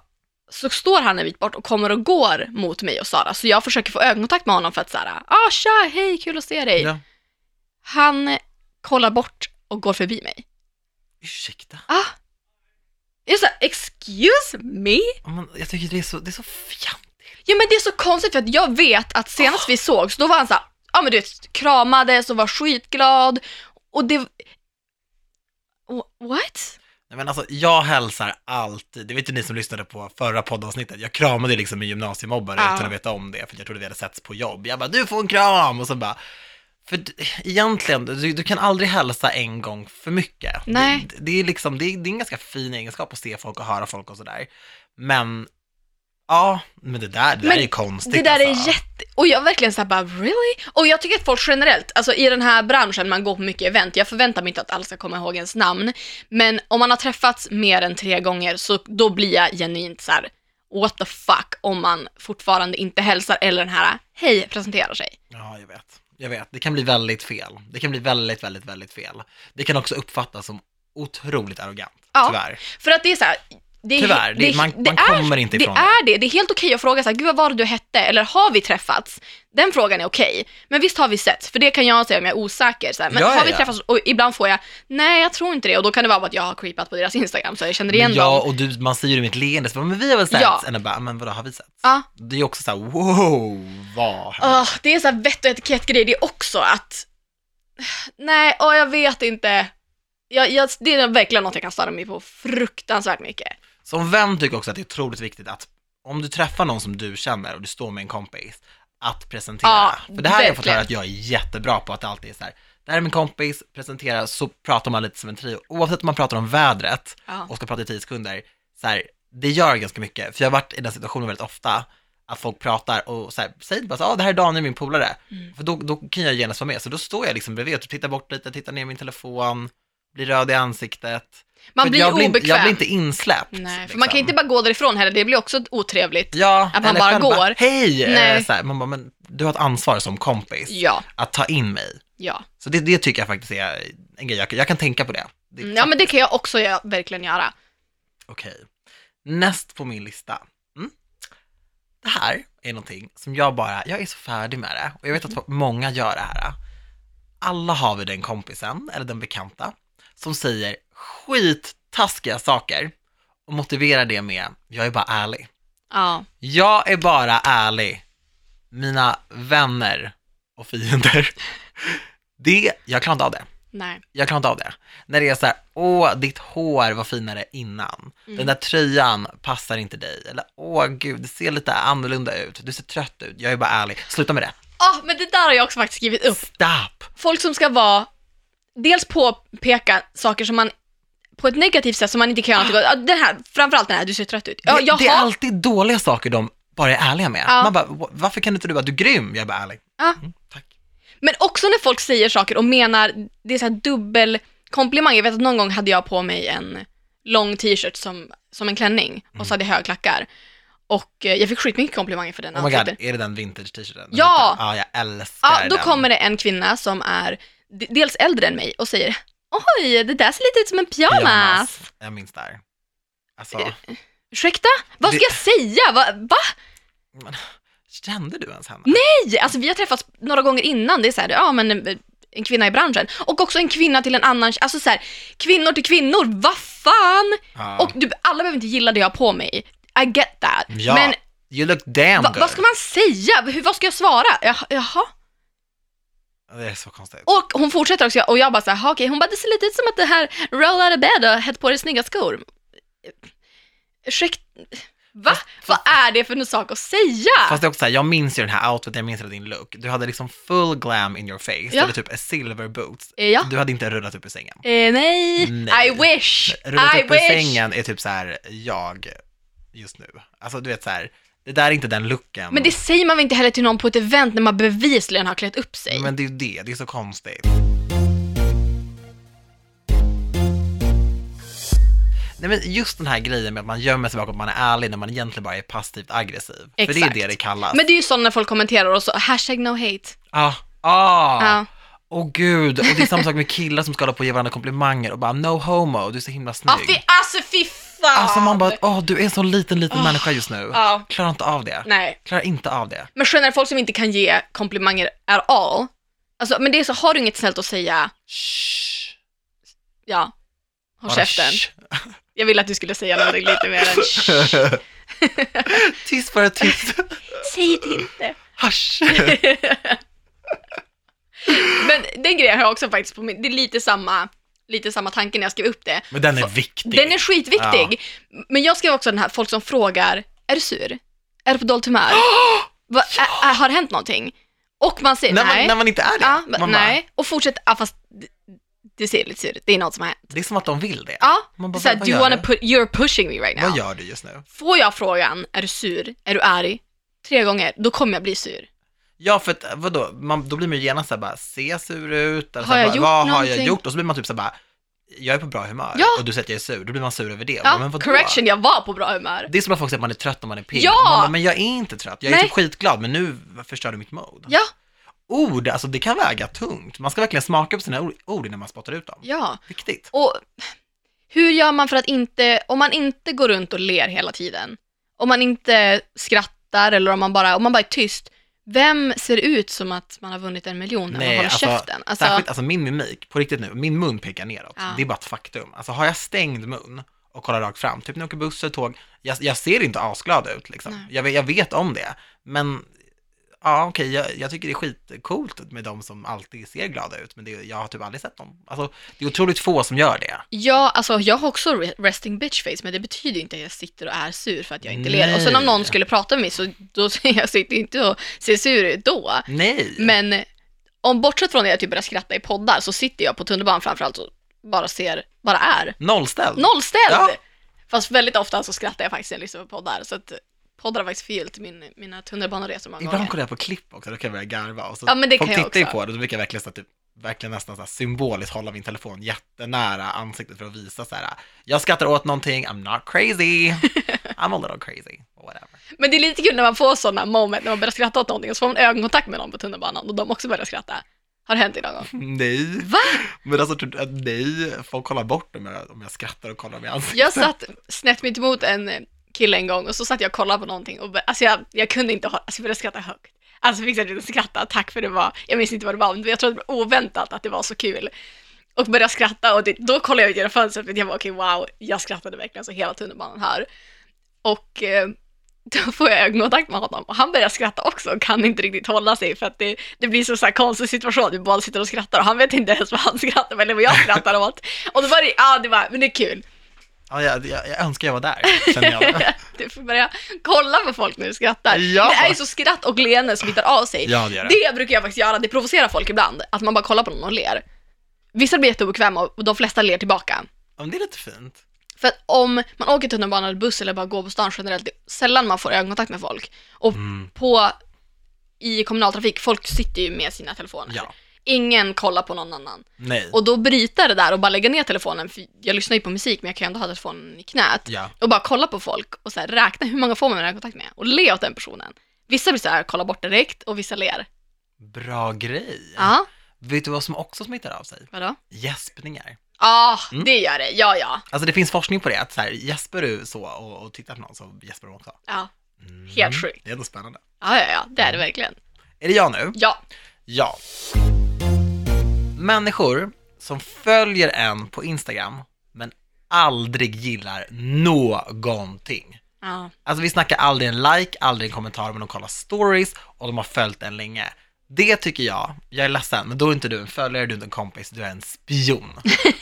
så står han en bit bort och kommer och går mot mig och Sara. Så jag försöker få ögonkontakt med honom för att så här, ah tja, hej, kul att se dig. Ja. Han kollar bort och går förbi mig. Ursäkta? Ah. Jag såhär, excuse me? Men jag tycker det är så, det är så fjantigt. Ja men det är så konstigt för att jag vet att senast vi sågs, då var han såhär, ja men du vet, kramades och var skitglad. Och det... Wh- What? Nej, men alltså, jag hälsar alltid, det vet ju ni som lyssnade på förra poddavsnittet, jag kramade liksom en gymnasiemobbare Ja. utan att veta om det, för jag trodde vi hade setts på jobb. Jag bara, du får en kram! Och så bara, för egentligen, du, du kan aldrig hälsa en gång för mycket. Nej. Det, det är liksom, det är, det är en ganska fin egenskap att se folk och höra folk och sådär. Men, ja, men det där, det där Men är ju konstigt Det där alltså. är jätte... Och jag verkligen såhär bara, really? Och jag tycker att folk generellt, alltså i den här branschen, man går på mycket event, jag förväntar mig inte att alla ska komma ihåg ens namn, men om man har träffats mer än tre gånger så då blir jag genuint så här: what the fuck, om man fortfarande inte hälsar eller den här, hej, presenterar sig. Ja, jag vet. Jag vet. Det kan bli väldigt fel. Det kan bli väldigt, väldigt, väldigt fel. Det kan också uppfattas som otroligt arrogant, Ja. tyvärr. För att det är så här, det är, Tyvärr, det- man- man kommer inte ifrån det. det. är det. Det är helt okej att fråga så här, gud vad var det du hette? Eller har vi träffats? Den frågan är okej. Men visst har vi sett, för det kan jag säga om jag är osäker. Så här. Men Ja, har ja, vi ja. träffats? Och ibland får jag, nej jag tror inte det. Och då kan det vara att jag har creepat på deras Instagram så jag känner igen ja, dem. och du, man ser ju det mitt leende, så bara, men vi har väl setts? Ja. Eller bara, men vadå, har vi setts? Ja. Det är också så här, wow, vad? Ah, det är så här vett och etikettgrej det är också att, nej, åh, jag vet inte. Jag, jag, det är verkligen något jag kan störa mig på fruktansvärt mycket. Som vän tycker jag också att det är otroligt viktigt att om du träffar någon som du känner och du står med en kompis, att presentera. Ja, För det här har jag fått höra att jag är jättebra på, att det alltid är så här, det här är min kompis, presentera, så pratar man lite som en trio. Oavsett om man pratar om vädret Ja. och ska prata i tio sekunder, så här, det gör ganska mycket. För jag har varit i den situationen väldigt ofta, att folk pratar och så här, säger bara så ah, det här är Daniel, min polare. Mm. För då, då kan jag genast vara med, så då står jag liksom bredvid och tittar bort lite, tittar ner min telefon, blir röd i ansiktet. Man För blir jag blir, obekväm. Jag blir inte insläppt. Nej, för liksom. man kan inte bara gå därifrån heller, det blir också otrevligt. Ja, Att man bara går. Hej! eh, Nej. Så här, man bara, men du har ett ansvar som kompis Ja, att ta in mig. ja. Så det, det tycker jag faktiskt är en grej, jag, jag kan tänka på det. det Mm, Ja men det kan jag också göra, verkligen göra. Okej. Näst på min lista. Mm. Det här är någonting som jag bara, jag är så färdig med det. Och jag vet att många gör det här. Alla har vi den kompisen, eller den bekanta, som säger skittaskiga saker och motiverar det med, jag är bara ärlig. Ja. Jag är bara ärlig. Mina vänner och fiender. Det, jag klarar inte av det. Nej. Jag klarar inte av det. När det är så här, åh, ditt hår var finare innan. Mm. Den där tröjan passar inte dig. Eller, åh gud, det ser lite annorlunda ut. Du ser trött ut. Jag är bara ärlig. Sluta med det. Ah, men det där har jag också faktiskt skrivit upp. Stop! Folk som ska vara, dels påpeka saker som man på ett negativt sätt som man inte kan göra någonting åt. Den här, framförallt den här, du ser trött ut. Ja, det, det är har- alltid dåliga saker de bara är ärliga med. Ja. Man bara, "Va- varför kan inte du bara, du är grym? Jag är bara ärlig. Ja. Mm, tack. Men också när folk säger saker och menar, det är så här dubbel komplimang. Jag vet att någon gång hade jag på mig en lång t-shirt som, som en klänning och så hade jag högklackar. Och eh, jag fick skitmycket komplimanger för den Oh my god, är det den vintage t-shirten? Ja! Ja, jag älskar Ja, då den. kommer det en kvinna som är dels äldre än mig och säger Oj, det där ser lite ut som en pyjamas. Jag minns där. Alltså, Eh, Ursäkta? Vad ska Det- jag säga? Va? Va? kände du ens henne? Nej! Alltså vi har träffats några gånger innan. Det är så här, ja men eh, en kvinna i branschen. Och också en kvinna till en annan, alltså så här, kvinnor till kvinnor, vad fan? Ja. Och du, alla behöver inte gilla det jag har på mig. I get that. ja, Men you look damn va, good. vad ska man säga? Hur, vad ska jag svara? Jaha. Det är så konstigt. Och hon fortsätter också och jag bara så här, "Ha, okej, hon bara, det ser lite ut som att det här roll out of bed och hett på dig snygga skor. Ursäkta, va? Vad är det för en sak att säga? Fast det är också så här, jag minns ju den här outfiten, jag minns hela din look. Du hade liksom full glam in your face. Du Ja. hade typ silver boots. Eh, ja. Du hade inte rullat upp ur sängen. Eh, nej. Nej. I wish, Rullat I upp ur wish. sängen är typ så här, jag just nu. Alltså du vet så här, det där är inte den looken. Men det säger man väl inte heller till någon på ett event när man bevisligen har klätt upp sig? Men det är ju det, det är så konstigt. Nej men just den här grejen med att man gömmer sig bakom att man är ärlig när man egentligen bara är passivt aggressiv. För det är Exakt. det det kallas. Men det är ju sånt när folk kommenterar och så, hashtag no hate. Ah, ah. Ja. Åh gud, och det är samma sak med killar som ska hålla på och ge varandra komplimanger och bara no homo, du är så himla snygg. Ja, fy, alltså fy fan! Alltså man bara, åh du är en sån liten, liten människa just nu. Ja. Klarar inte av det. Nej. Klarar inte av det. Men generellt folk som inte kan ge komplimanger at all. Alltså, men det är så, har du inget snällt att säga, Shh. ja, håll käften. shh. Jag ville att du skulle säga någonting lite mer än shh. tyst bara, tyst. Säg det inte. Hush. Men den grejen har jag också faktiskt på min, det är lite samma, lite samma tanke när jag skrev upp det. Men den är viktig. Den är skitviktig. Men jag skrev också den här, folk som frågar, är du sur? Är du på dåligt humör? Va, ä, ä, har det hänt någonting? Och man säger när, nej. man, när man inte är det. ja, man men, bara, nej. Och fortsätter, ja, fast det ser lite sur ut, det är något som har hänt. Det är som att de vill det. Ja, Man det är bara, såhär, you wanna du? put, you're pushing me right now. Vad gör du just nu? Får jag frågan, är du sur? Är du arg? Tre gånger, då kommer jag bli sur. Ja, för att, vadå, man, då blir man ju genast såhär bara, ser sur ut? Eller Har jag bara, gjort Vad har någonting? jag gjort? Och så blir man typ såhär bara, jag är på bra humör. Ja. Och du säger att jag är sur, då blir man sur över det. Ja, men vadå? correction, jag var på bra humör. Det är som att folk säger att man är trött om man är pigg. Ja! Bara, men jag är inte trött, jag är Nej. typ skitglad, men nu förstör du mitt mode. Ja, Ord, alltså det kan väga tungt. Man ska verkligen smaka på sina ord- ord innan man spottar ut dem. ja. Viktigt. Och hur gör man för att inte, om man inte går runt och ler hela tiden, om man inte skrattar eller om man bara, om man bara är tyst, vem ser ut som att man har vunnit en miljon när man håller käften? Alltså, särskilt, alltså min mimik, på riktigt nu, min mun pekar neråt. Ja. Det är bara ett faktum. Alltså har jag stängd mun och kollar rakt fram, typ när jag åker buss eller tåg, jag, jag ser inte asglad ut liksom. Nej. Jag, jag vet om det, men ja okej, jag, jag tycker det är skitcoolt med de som alltid ser glada ut, men det, jag har typ aldrig sett dem. Alltså det är otroligt få som gör det. ja, alltså jag har också re- resting bitch face, men det betyder inte att jag sitter och är sur för att jag inte ler. Och sen om någon Nej. skulle prata med mig så då jag sitter inte och ser sur ut då. Nej. Men om bortsett från att jag typ börjar skratta i poddar så sitter jag på tunnelbanan framförallt och bara ser, bara är. Nollställd. Nollställd! Ja. Fast väldigt ofta så skrattar jag faktiskt när jag lyssnar på poddar. Så att poddar har faktiskt förgyllt min, mina tunnelbaneresor många Ibland kollar jag på klipp också, då kan jag börja garva. Och så Ja, men det folk kan jag tittar ju också. på det, då brukar jag verkligen, så typ, verkligen nästan så här, symboliskt hålla min telefon jättenära ansiktet för att visa så här, jag skrattar åt någonting, I'm not crazy, I'm a little crazy, whatever. Men det är lite kul när man får sådana moment när man börjar skratta åt någonting och så får man ögonkontakt med någon på tunnelbanan och de också börjar skratta. Har det hänt dig någon gång? Nej, Va? men alltså att nej, folk kollar bort om jag, om jag skrattar och kollar mig i ansiktet. Jag satt snett mitt emot en kille en gång och så satt jag och kollade på någonting och alltså jag, jag kunde inte hålla, alltså jag började skratta högt. Alltså fick jag liten skratta, tack för det var, jag minns inte vad det var, men jag tror att det var oväntat att det var så kul. Och började skratta och det, då kollade jag ut genom fönstret och jag var okej wow, jag skrattade verkligen så hela tunnelbanan här. Och eh, då får jag ögonkontakt med honom och han börjar skratta också och kan inte riktigt hålla sig för att det, det blir så, så här konstig situation, vi båda sitter och skrattar och han vet inte ens vad han skrattar eller vad jag skrattar åt. Och då var det, ja det var, men det är kul. Ja, jag, jag, jag önskar jag var där, känner jag. Du får börja kolla på folk när du skrattar. Ja. Det är ju så skratt och leende som smittar av sig. Ja, det det. Det brukar jag faktiskt göra, det provocerar folk ibland, att man bara kollar på någon och ler. Vissa blir jätteobekväma och de flesta ler tillbaka. Ja, men det är lite fint. För att om man åker tunnelbana eller buss eller bara går på stan generellt, det är sällan man får ögonkontakt med folk. Och Mm. på, i kommunaltrafik, folk sitter ju med sina telefoner. Ja. Ingen kollar på någon annan. Nej. Och då bryta det där och bara lägga ner telefonen, för jag lyssnar ju på musik men jag kan ju ändå ha telefonen i knät. Ja. Och bara kolla på folk och så här, räkna hur många får man ögonkontakt med och le åt den personen. Vissa blir så här, kolla bort direkt och vissa ler. Bra grej. Ja, Vet du vad som också smittar av sig? vadå? Gäspningar. Ja, Mm. det gör det. Ja, ja. Alltså det finns forskning på det, att så här, gäspar du så och, och tittar på någon så gäspar de också. Ja, Mm. Helt sjukt. Det är ändå spännande. ja, ja, ja. det är det verkligen. Är det jag nu? Ja. Ja. Människor som följer en på Instagram, men aldrig gillar någonting. ja. Alltså vi snackar aldrig en like, aldrig en kommentar, men de kollar stories och de har följt en länge. Det tycker jag, jag är ledsen, men då är inte du en följare, du är inte en kompis, du är en spion.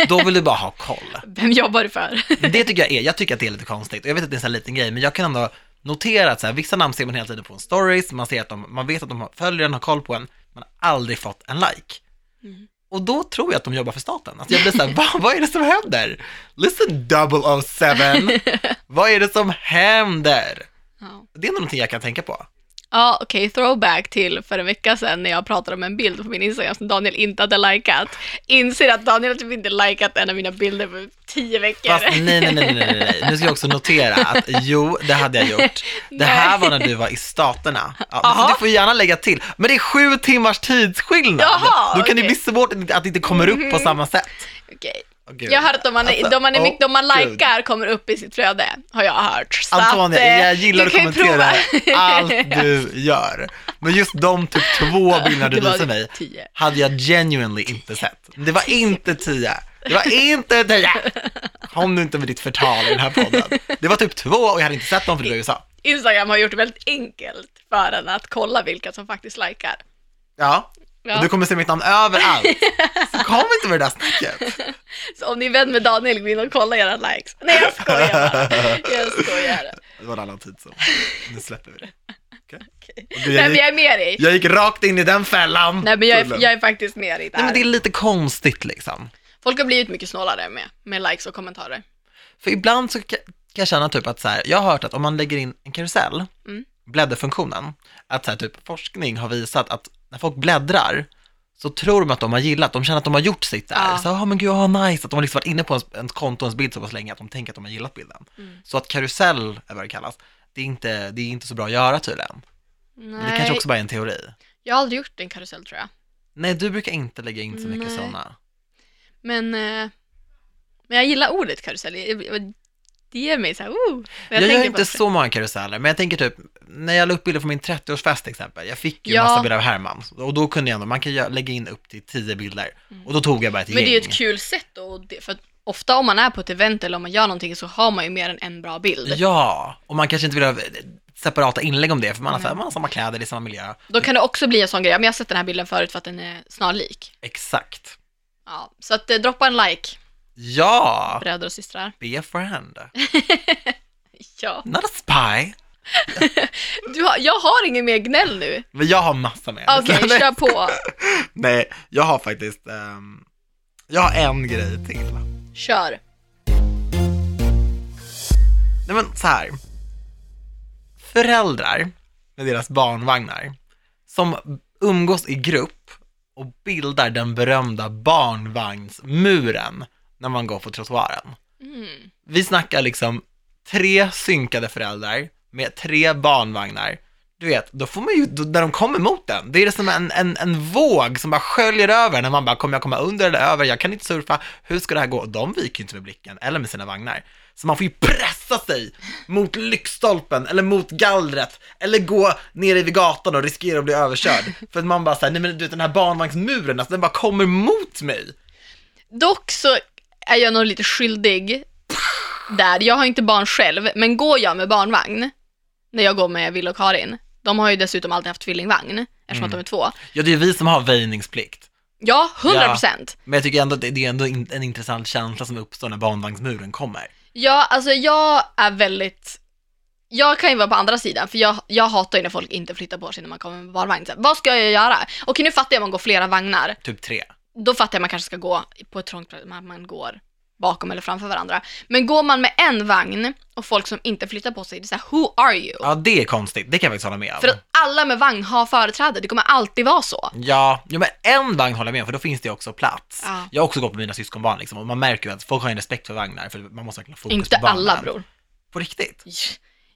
Då vill du bara ha koll. Vem jobbar du för? Det tycker jag är, jag tycker att det är lite konstigt. Och jag vet att det är en sån här liten grej, men jag kan ändå notera att så här, vissa namn ser man hela tiden på en stories, man ser att de, man vet att de följer en, har koll på en, man har aldrig fått en like. Mm. Och då tror jag att de jobbar för staten. Alltså jag blir såhär, Va, vad är det som händer? Listen 007, vad är det som händer? Ja, Det är någonting jag kan tänka på. Ja okej, throwback till för en vecka sedan när jag pratade om en bild på min Instagram som Daniel inte hade likat. Inser att Daniel typ inte likat en av mina bilder på tio veckor. Fast nej, nej, nej, nej, nej, nu ska jag också notera att jo, det hade jag gjort. Det här var när du var i Staterna. Ja, så du får gärna lägga till. Men det är sju timmars tidsskillnad. Jaha, Då kan det okej. bli svårt att det inte kommer upp på samma sätt. Okej. Åh, gud. Jag har hört att om man, Alltså, de man, mycket, de man likar kommer upp i sitt flöde, har jag hört. Så Antonija, att, eh, jag gillar du att kommentera allt du gör. Men just de typ två bilderna du visade mig tio. hade jag genuinely inte sett. Det var inte tio. Det var inte tio. Kom nu inte med ditt förtal i den här podden. Det var typ två och jag hade inte sett dem för det var i USA. Instagram har gjort det väldigt enkelt för en att kolla vilka som faktiskt likar. Ja, Ja. och du kommer se mitt namn överallt. Så kom inte med det där snacket. Så om ni är vän med Daniel, gå in och kolla era likes. Nej, jag skojar bara. Jag skojar. Det var en annan tid så nu släpper vi det. Och Nej, jag, men gick, jag är med dig. jag gick rakt in i den fällan. Nej, men jag är, jag är faktiskt med dig där. Nej men det är lite konstigt liksom. Folk har blivit mycket snålare med, med likes och kommentarer. För ibland så kan kan jag känna typ att så här, jag har hört att om man lägger in en karusell, Mm. blädderfunktionen, att så här, typ forskning har visat att när folk bläddrar så tror de att de har gillat, de känner att de har gjort sitt där. Ja. Så, ja men gud, vad nice, att de har liksom varit inne på ens, ens konto, ens bild så pass länge att de tänker att de har gillat bilden. Mm. Så att karusell, är vad det kallas, det är inte, det är inte så bra att göra tydligen. Men det Nej, kanske också bara är en teori. jag har aldrig gjort en karusell tror jag. Nej, du brukar inte lägga in så mycket Nej. sådana. Men, eh, men jag gillar ordet karusell. Jag- Det ger mig så här, oh. när Jag, gör inte så många karuseller, men jag tänker typ, när jag la upp bilder på min 30-årsfest till exempel, jag fick ju Ja. massa bilder av Herman, och då kunde jag ändå, man kan lägga in upp till 10 bilder, och då tog jag bara ett Mm. Men det är gäng. ju ett kul sätt det, för att ofta om man är på ett event eller om man gör någonting så har man ju mer än en bra bild. Ja, och man kanske inte vill ha separata inlägg om det, för man har, här, man har samma kläder, är samma miljö. Då kan det också bli en sån grej, men jag har sett den här bilden förut för att den är snarlik. Exakt. Ja, så att eh, droppa en like, Ja, bröder och systrar. be a friend. Ja. Not a spy. Du har, jag har ingen mer gnäll nu. Men jag har massa mer. Okej, Nej, kör på. Nej, jag har faktiskt, ehm, jag har en grej till. Kör. Nej men så här. Föräldrar med deras barnvagnar som umgås i grupp och bildar den berömda barnvagnsmuren när man går på trottoaren. Mm. Vi snackar liksom tre synkade föräldrar med tre barnvagnar. Du vet, då får man ju, då, när de kommer mot den, det är som en, en, en våg som bara sköljer över när man bara, kommer jag komma under eller över, jag kan inte surfa, hur ska det här gå? De viker ju inte med blicken, eller med sina vagnar. Så man får ju pressa sig mot lyktstolpen, eller mot gallret, eller gå nere vid gatan och riskera att bli överkörd. För att man bara säger nej men du vet den här barnvagnsmuren, alltså den bara kommer mot mig. Dock så är jag nog lite skyldig där. Jag har inte barn själv, men går jag med barnvagn, när jag går med Wille och Karin. De har ju dessutom alltid haft tvillingvagn, eftersom att de är två. Ja, det är vi som har väjningsplikt. Ja, 100 procent. Men jag tycker ändå att det är ändå en intressant känsla som uppstår när barnvagnsmuren kommer. Ja, alltså jag är väldigt... Jag kan ju vara på andra sidan, för jag, jag hatar ju när folk inte flyttar på sig när man kommer med barnvagn. Så Vad ska jag göra? Okej, nu fattar jag om man går flera vagnar. Typ tre. Då fattar jag att man kanske ska gå på ett trångt plats, man, man går bakom eller framför varandra. Men går man med en vagn och folk som inte flyttar på sig, det är såhär, who are you? Ja, det är konstigt. Det kan jag faktiskt hålla med om. För att alla med vagn har företräde, det kommer alltid vara så. Ja, ja, men en vagn håller jag med om, för då finns det också plats. Ja. Jag har också gått med mina syskonbarn liksom, och man märker ju att folk har en respekt för vagnar, för man måste verkligen ha fokus Inte på barnen. alla bror. På riktigt?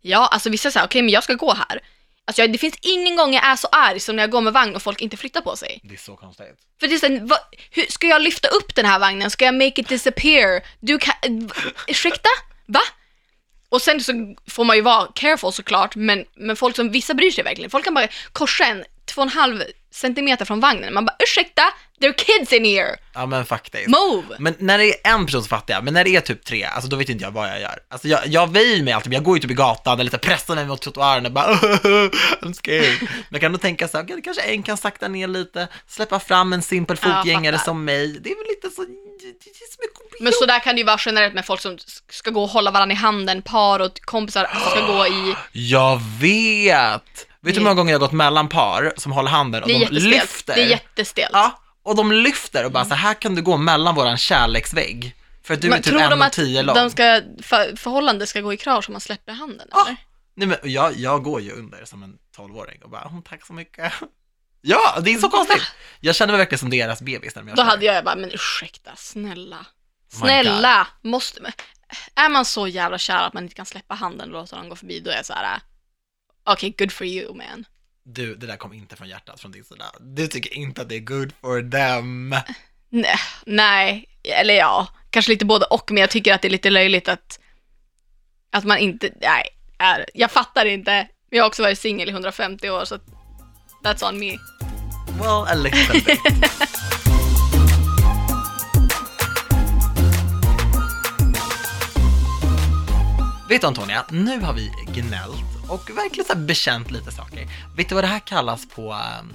Ja, alltså vissa säger, okej men jag ska gå här. Alltså jag, det finns ingen gång jag är så arg som när jag går med vagn och folk inte flyttar på sig. Det är så konstigt. För det är så, här, vad, hur, ska jag lyfta upp den här vagnen? Ska jag make it disappear? Du kan, ursäkta? Va? Och sen så får man ju vara careful såklart, men, men folk som, vissa bryr sig verkligen. Folk kan bara korsa en två och en halv centimeter från vagnen. Man bara ursäkta, there are kids in here, Ja, men faktiskt. move! Men när det är en person så fattar jag, men när det är typ tre, alltså då vet inte jag vad jag gör. Alltså jag, jag väjer mig alltid, jag går ju typ i gatan eller lite pressar mig mot trottoaren och bara I'm scared. Men jag kan nog tänka så här, kanske en kan sakta ner lite, släppa fram en simpel Ja, fotgängare fattar. som mig. Det är väl lite så, så Men så där kan det ju vara generellt med folk som ska gå och hålla varandra i handen, par och kompisar som ska gå i... Jag vet! Vet du hur många gånger jag har gått mellan par som håller handen och Det är de jättestelt. lyfter? Det är jättestelt. Ja, och de lyfter och bara så här kan du gå mellan våran kärleksvägg. För att du är Men typ tror en de att tio lång. de ska, för, förhållandet ska gå i krasch om man släpper handen Ja. eller? Nej men jag, jag går ju under som en tolvåring och bara, "Hon, tack så mycket. Ja, det är så konstigt. Jag känner mig verkligen som deras bebis när gör Då hade jag bara, men ursäkta, snälla. Oh Snälla, måste man... Är man så jävla kär att man inte kan släppa handen och låta dem gå förbi, då är jag så här. Okej, good for you man. Du, det där kom inte från hjärtat från din sida. Du tycker inte att det är good for them. Nej, nej, eller ja, kanske lite både och, men jag tycker att det är lite löjligt att, att man inte, nej, är, jag fattar inte. Jag har också varit singel i 150 år, så that's on me. Well, a little bit. Vet du Antonia, nu har vi gnällt och verkligen så här bekänt lite saker. Vet du vad det här kallas på ehm,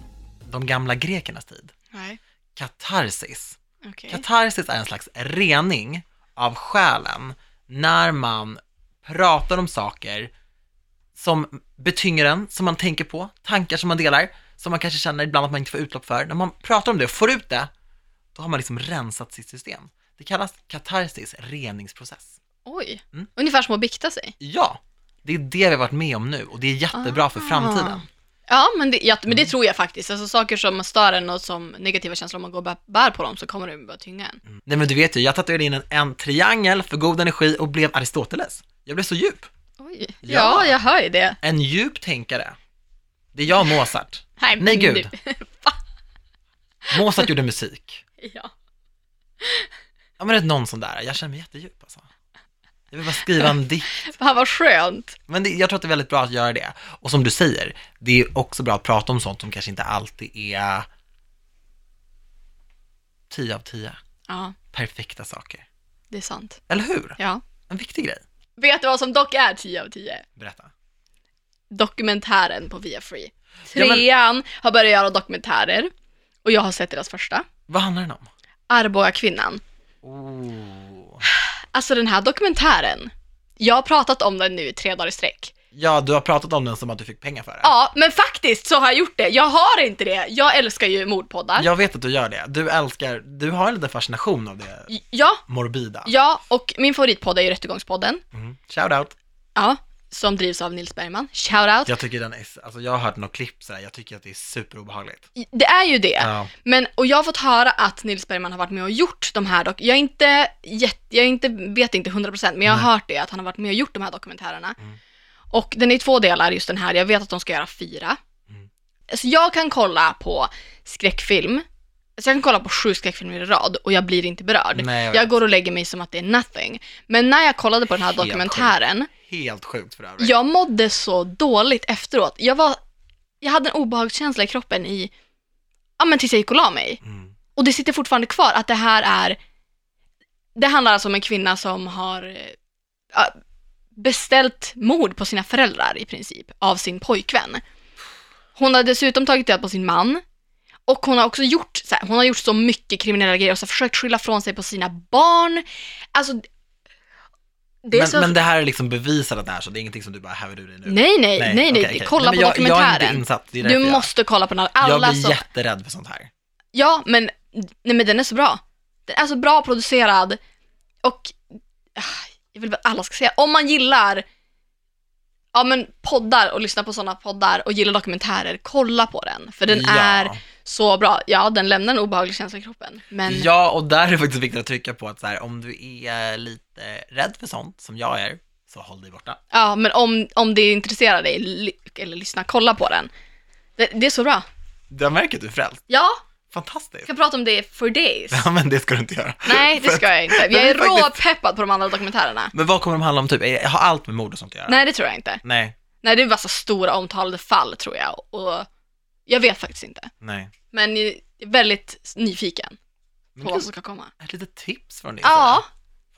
de gamla grekernas tid? Nej, Katarsis. okej. Katarsis är en slags rening av själen när man pratar om saker som betynger en, som man tänker på, tankar som man delar, som man kanske känner ibland att man inte får utlopp för. När man pratar om det och får ut det, då har man liksom rensat sitt system. Det kallas katarsis, reningsprocess. Oj, Mm. ungefär som att bikta sig. Ja, det är det vi har varit med om nu och det är jättebra för Ah. framtiden. Ja, men det, ja, men det Mm. tror jag faktiskt. Alltså saker som stör en och som negativa känslor, om man går och bär, bär på dem så kommer det bara tynga en. Mm. Nej men du vet ju, jag tatuerade in en, en triangel för god energi och blev Aristoteles. Jag blev så djup. Oj. Ja. Ja, jag hör ju det. En djup tänkare. Det är jag och Mozart. Nej, Nej, men gud. Mozart gjorde musik. Ja. Ja men det är någon sån där, jag känner mig jättedjup alltså. Jag vill bara skriva en dikt. Fan vad skönt. Men det, jag tror att det är väldigt bra att göra det. Och som du säger, det är också bra att prata om sånt som kanske inte alltid är 10 av 10. Ja, Perfekta saker. det är sant. Eller hur? Ja. En viktig grej. Vet du vad som dock är 10 av 10? Berätta. Dokumentären på Via Free. Ja, men- Trean har börjat göra dokumentärer och jag har sett deras första. Vad handlar den om? Arboga kvinnan. Alltså den här dokumentären, jag har pratat om den nu i tre dagar i sträck. Ja, du har pratat om den som att du fick pengar för det. Ja, men faktiskt så har jag gjort det. Jag har inte det. Jag älskar ju mordpoddar. Jag vet att du gör det. Du älskar, du har en liten fascination av det Ja, morbida. ja, och min favoritpodd är ju Rättegångspodden. Mm. Shout out. Ja, som drivs av Nils Bergman. Shout out. Jag tycker den är, alltså jag har hört några klipp sådär, jag tycker att det är superobehagligt. Det är ju det. Ja. Men, och jag har fått höra att Nils Bergman har varit med och gjort de här dok- Jag är inte, jätte, jag är inte, vet inte 100% men jag har Nej. hört det, att han har varit med och gjort de här dokumentärerna. Mm. Och den är i två delar just den här, jag vet att de ska göra fyra. Mm. Så jag kan kolla på skräckfilm, så jag kan kolla på sju skräckfilmer i rad och jag blir inte berörd. Nej, jag jag går och lägger mig som att det är nothing. Men när jag kollade på den här Helt dokumentären, Helt sjukt för övrigt. jag mådde så dåligt efteråt. Jag var, jag hade en obehagskänsla i kroppen i, ja men tills jag gick och la mig. Mm. Och det sitter fortfarande kvar att det här är, det handlar alltså om en kvinna som har ja, beställt mord på sina föräldrar i princip av sin pojkvän. Hon har dessutom tagit död på sin man och hon har också gjort så här, hon har gjort så mycket kriminella grejer och så försökt skylla från sig på sina barn. Alltså, det Men, så... men det här är liksom bevisat att det är så, det är ingenting som du bara häver ur dig nu? nej, nej, nej, nej, okej, okej. kolla Nej, på jag, Jag är dokumentären. inte insatt, det är du jag- måste kolla på den. Alla Jag blir som... jätterädd för sånt här. Ja, men, nej, men den är så bra. Den är så bra producerad och ah, jag vill att alla ska se. Om man gillar ja, men poddar och lyssnar på sådana poddar och gillar dokumentärer, kolla på den. För den ja. är så bra. Ja, den lämnar en obehaglig känsla i kroppen. Men Ja, och där är det faktiskt viktigt att trycka på att så här, om du är lite rädd för sånt, som jag är, så håll dig borta. Ja, men om, om det intresserar dig, eller lyssna, kolla på den. Det, det är så bra. Jag märker att du är frälst. Ja, Fantastiskt. jag kan prata om det for days. Ja, men det ska du inte göra. Nej, det ska jag inte. Jag är råpeppad på de andra dokumentärerna. Men vad kommer de handla om typ? Har allt med mord och sånt att göra? Nej, det tror jag inte. Nej, Nej, det är bara så stora omtalade fall tror jag. Och jag vet faktiskt inte. nej. Men jag är väldigt nyfiken på vad som ska komma. Ett litet tips från din Ja,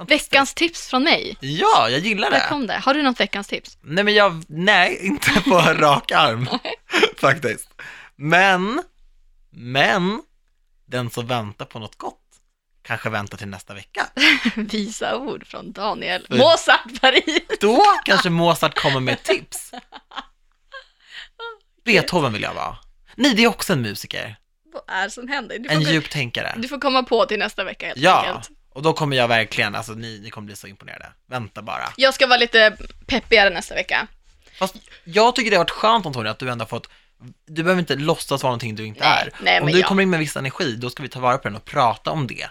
veckans tips från mig. Ja, jag gillar Där det. kom det. Har du något veckans tips? Nej, men jag, nej, inte på rak arm, faktiskt. Men, men, den som väntar på något gott kanske väntar till nästa vecka. Visa ord från Daniel Oj. Mozart Paris. Då kanske Mozart kommer med tips. Beethoven vill jag vara. Nej, det är också en musiker. Vad är det som händer? Du En djup tänkare. du får komma på till nästa vecka helt Ja, enkelt. och då kommer jag verkligen, alltså ni, ni kommer bli så imponerade. Vänta bara. Jag ska vara lite peppigare nästa vecka. Fast jag tycker det har varit skönt Antonija att du ändå har fått, du behöver inte låtsas vara någonting du inte Nej, är. nej, Om du ja. kommer in med viss energi, då ska vi ta vara på den och prata om det.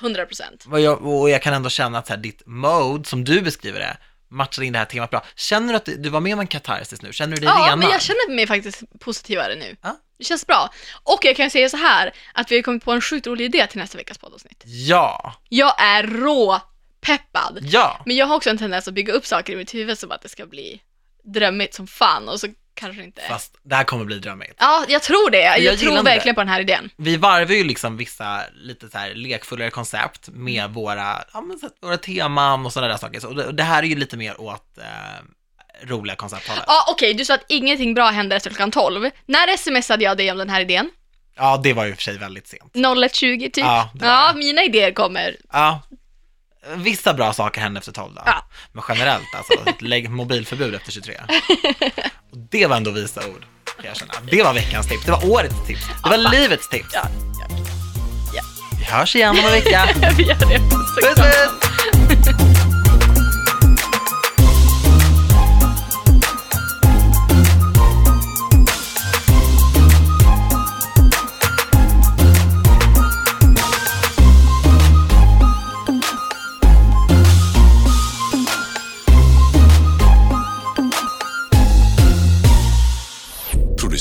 100 procent. Jag, och jag kan ändå känna att så här, ditt mode, som du beskriver det, matchar in det här temat bra. Känner du att du var med om en katarsis nu? Känner du dig Ja, renad? men jag känner mig faktiskt positivare nu. Ja. Det känns bra. Och jag kan säga så här, att vi har kommit på en sjukt rolig idé till nästa veckas poddavsnitt. Ja, Jag är rå peppad. ja. Men jag har också en tendens att bygga upp saker i mitt huvud som att det ska bli drömmigt som fan och så kanske inte. Fast det här kommer bli drömmigt. Ja, jag tror det. Jag, jag tror verkligen det. på den här idén. Vi varvar ju liksom vissa lite så här lekfullare koncept med Mm. våra, ja, men våra teman och sådana där saker. Så, och det, det här är ju lite mer åt eh, roliga koncepthållet. Ja, okej, du sa att ingenting bra händer efter klockan 12. När smsade jag dig om den här idén? Ja, det var ju för sig väldigt sent. 01.20 typ? Ja, ja mina idéer kommer. Ja, vissa bra saker händer efter 12 då. Ja. Men generellt alltså, lägg mobilförbud efter 23. Och det var ändå visa ord, kan jag känna. Det var veckans tips, det var årets tips, det var livets tips. Ja, ja. Vi hörs igen om en vecka. Vi gör det. Puss puss!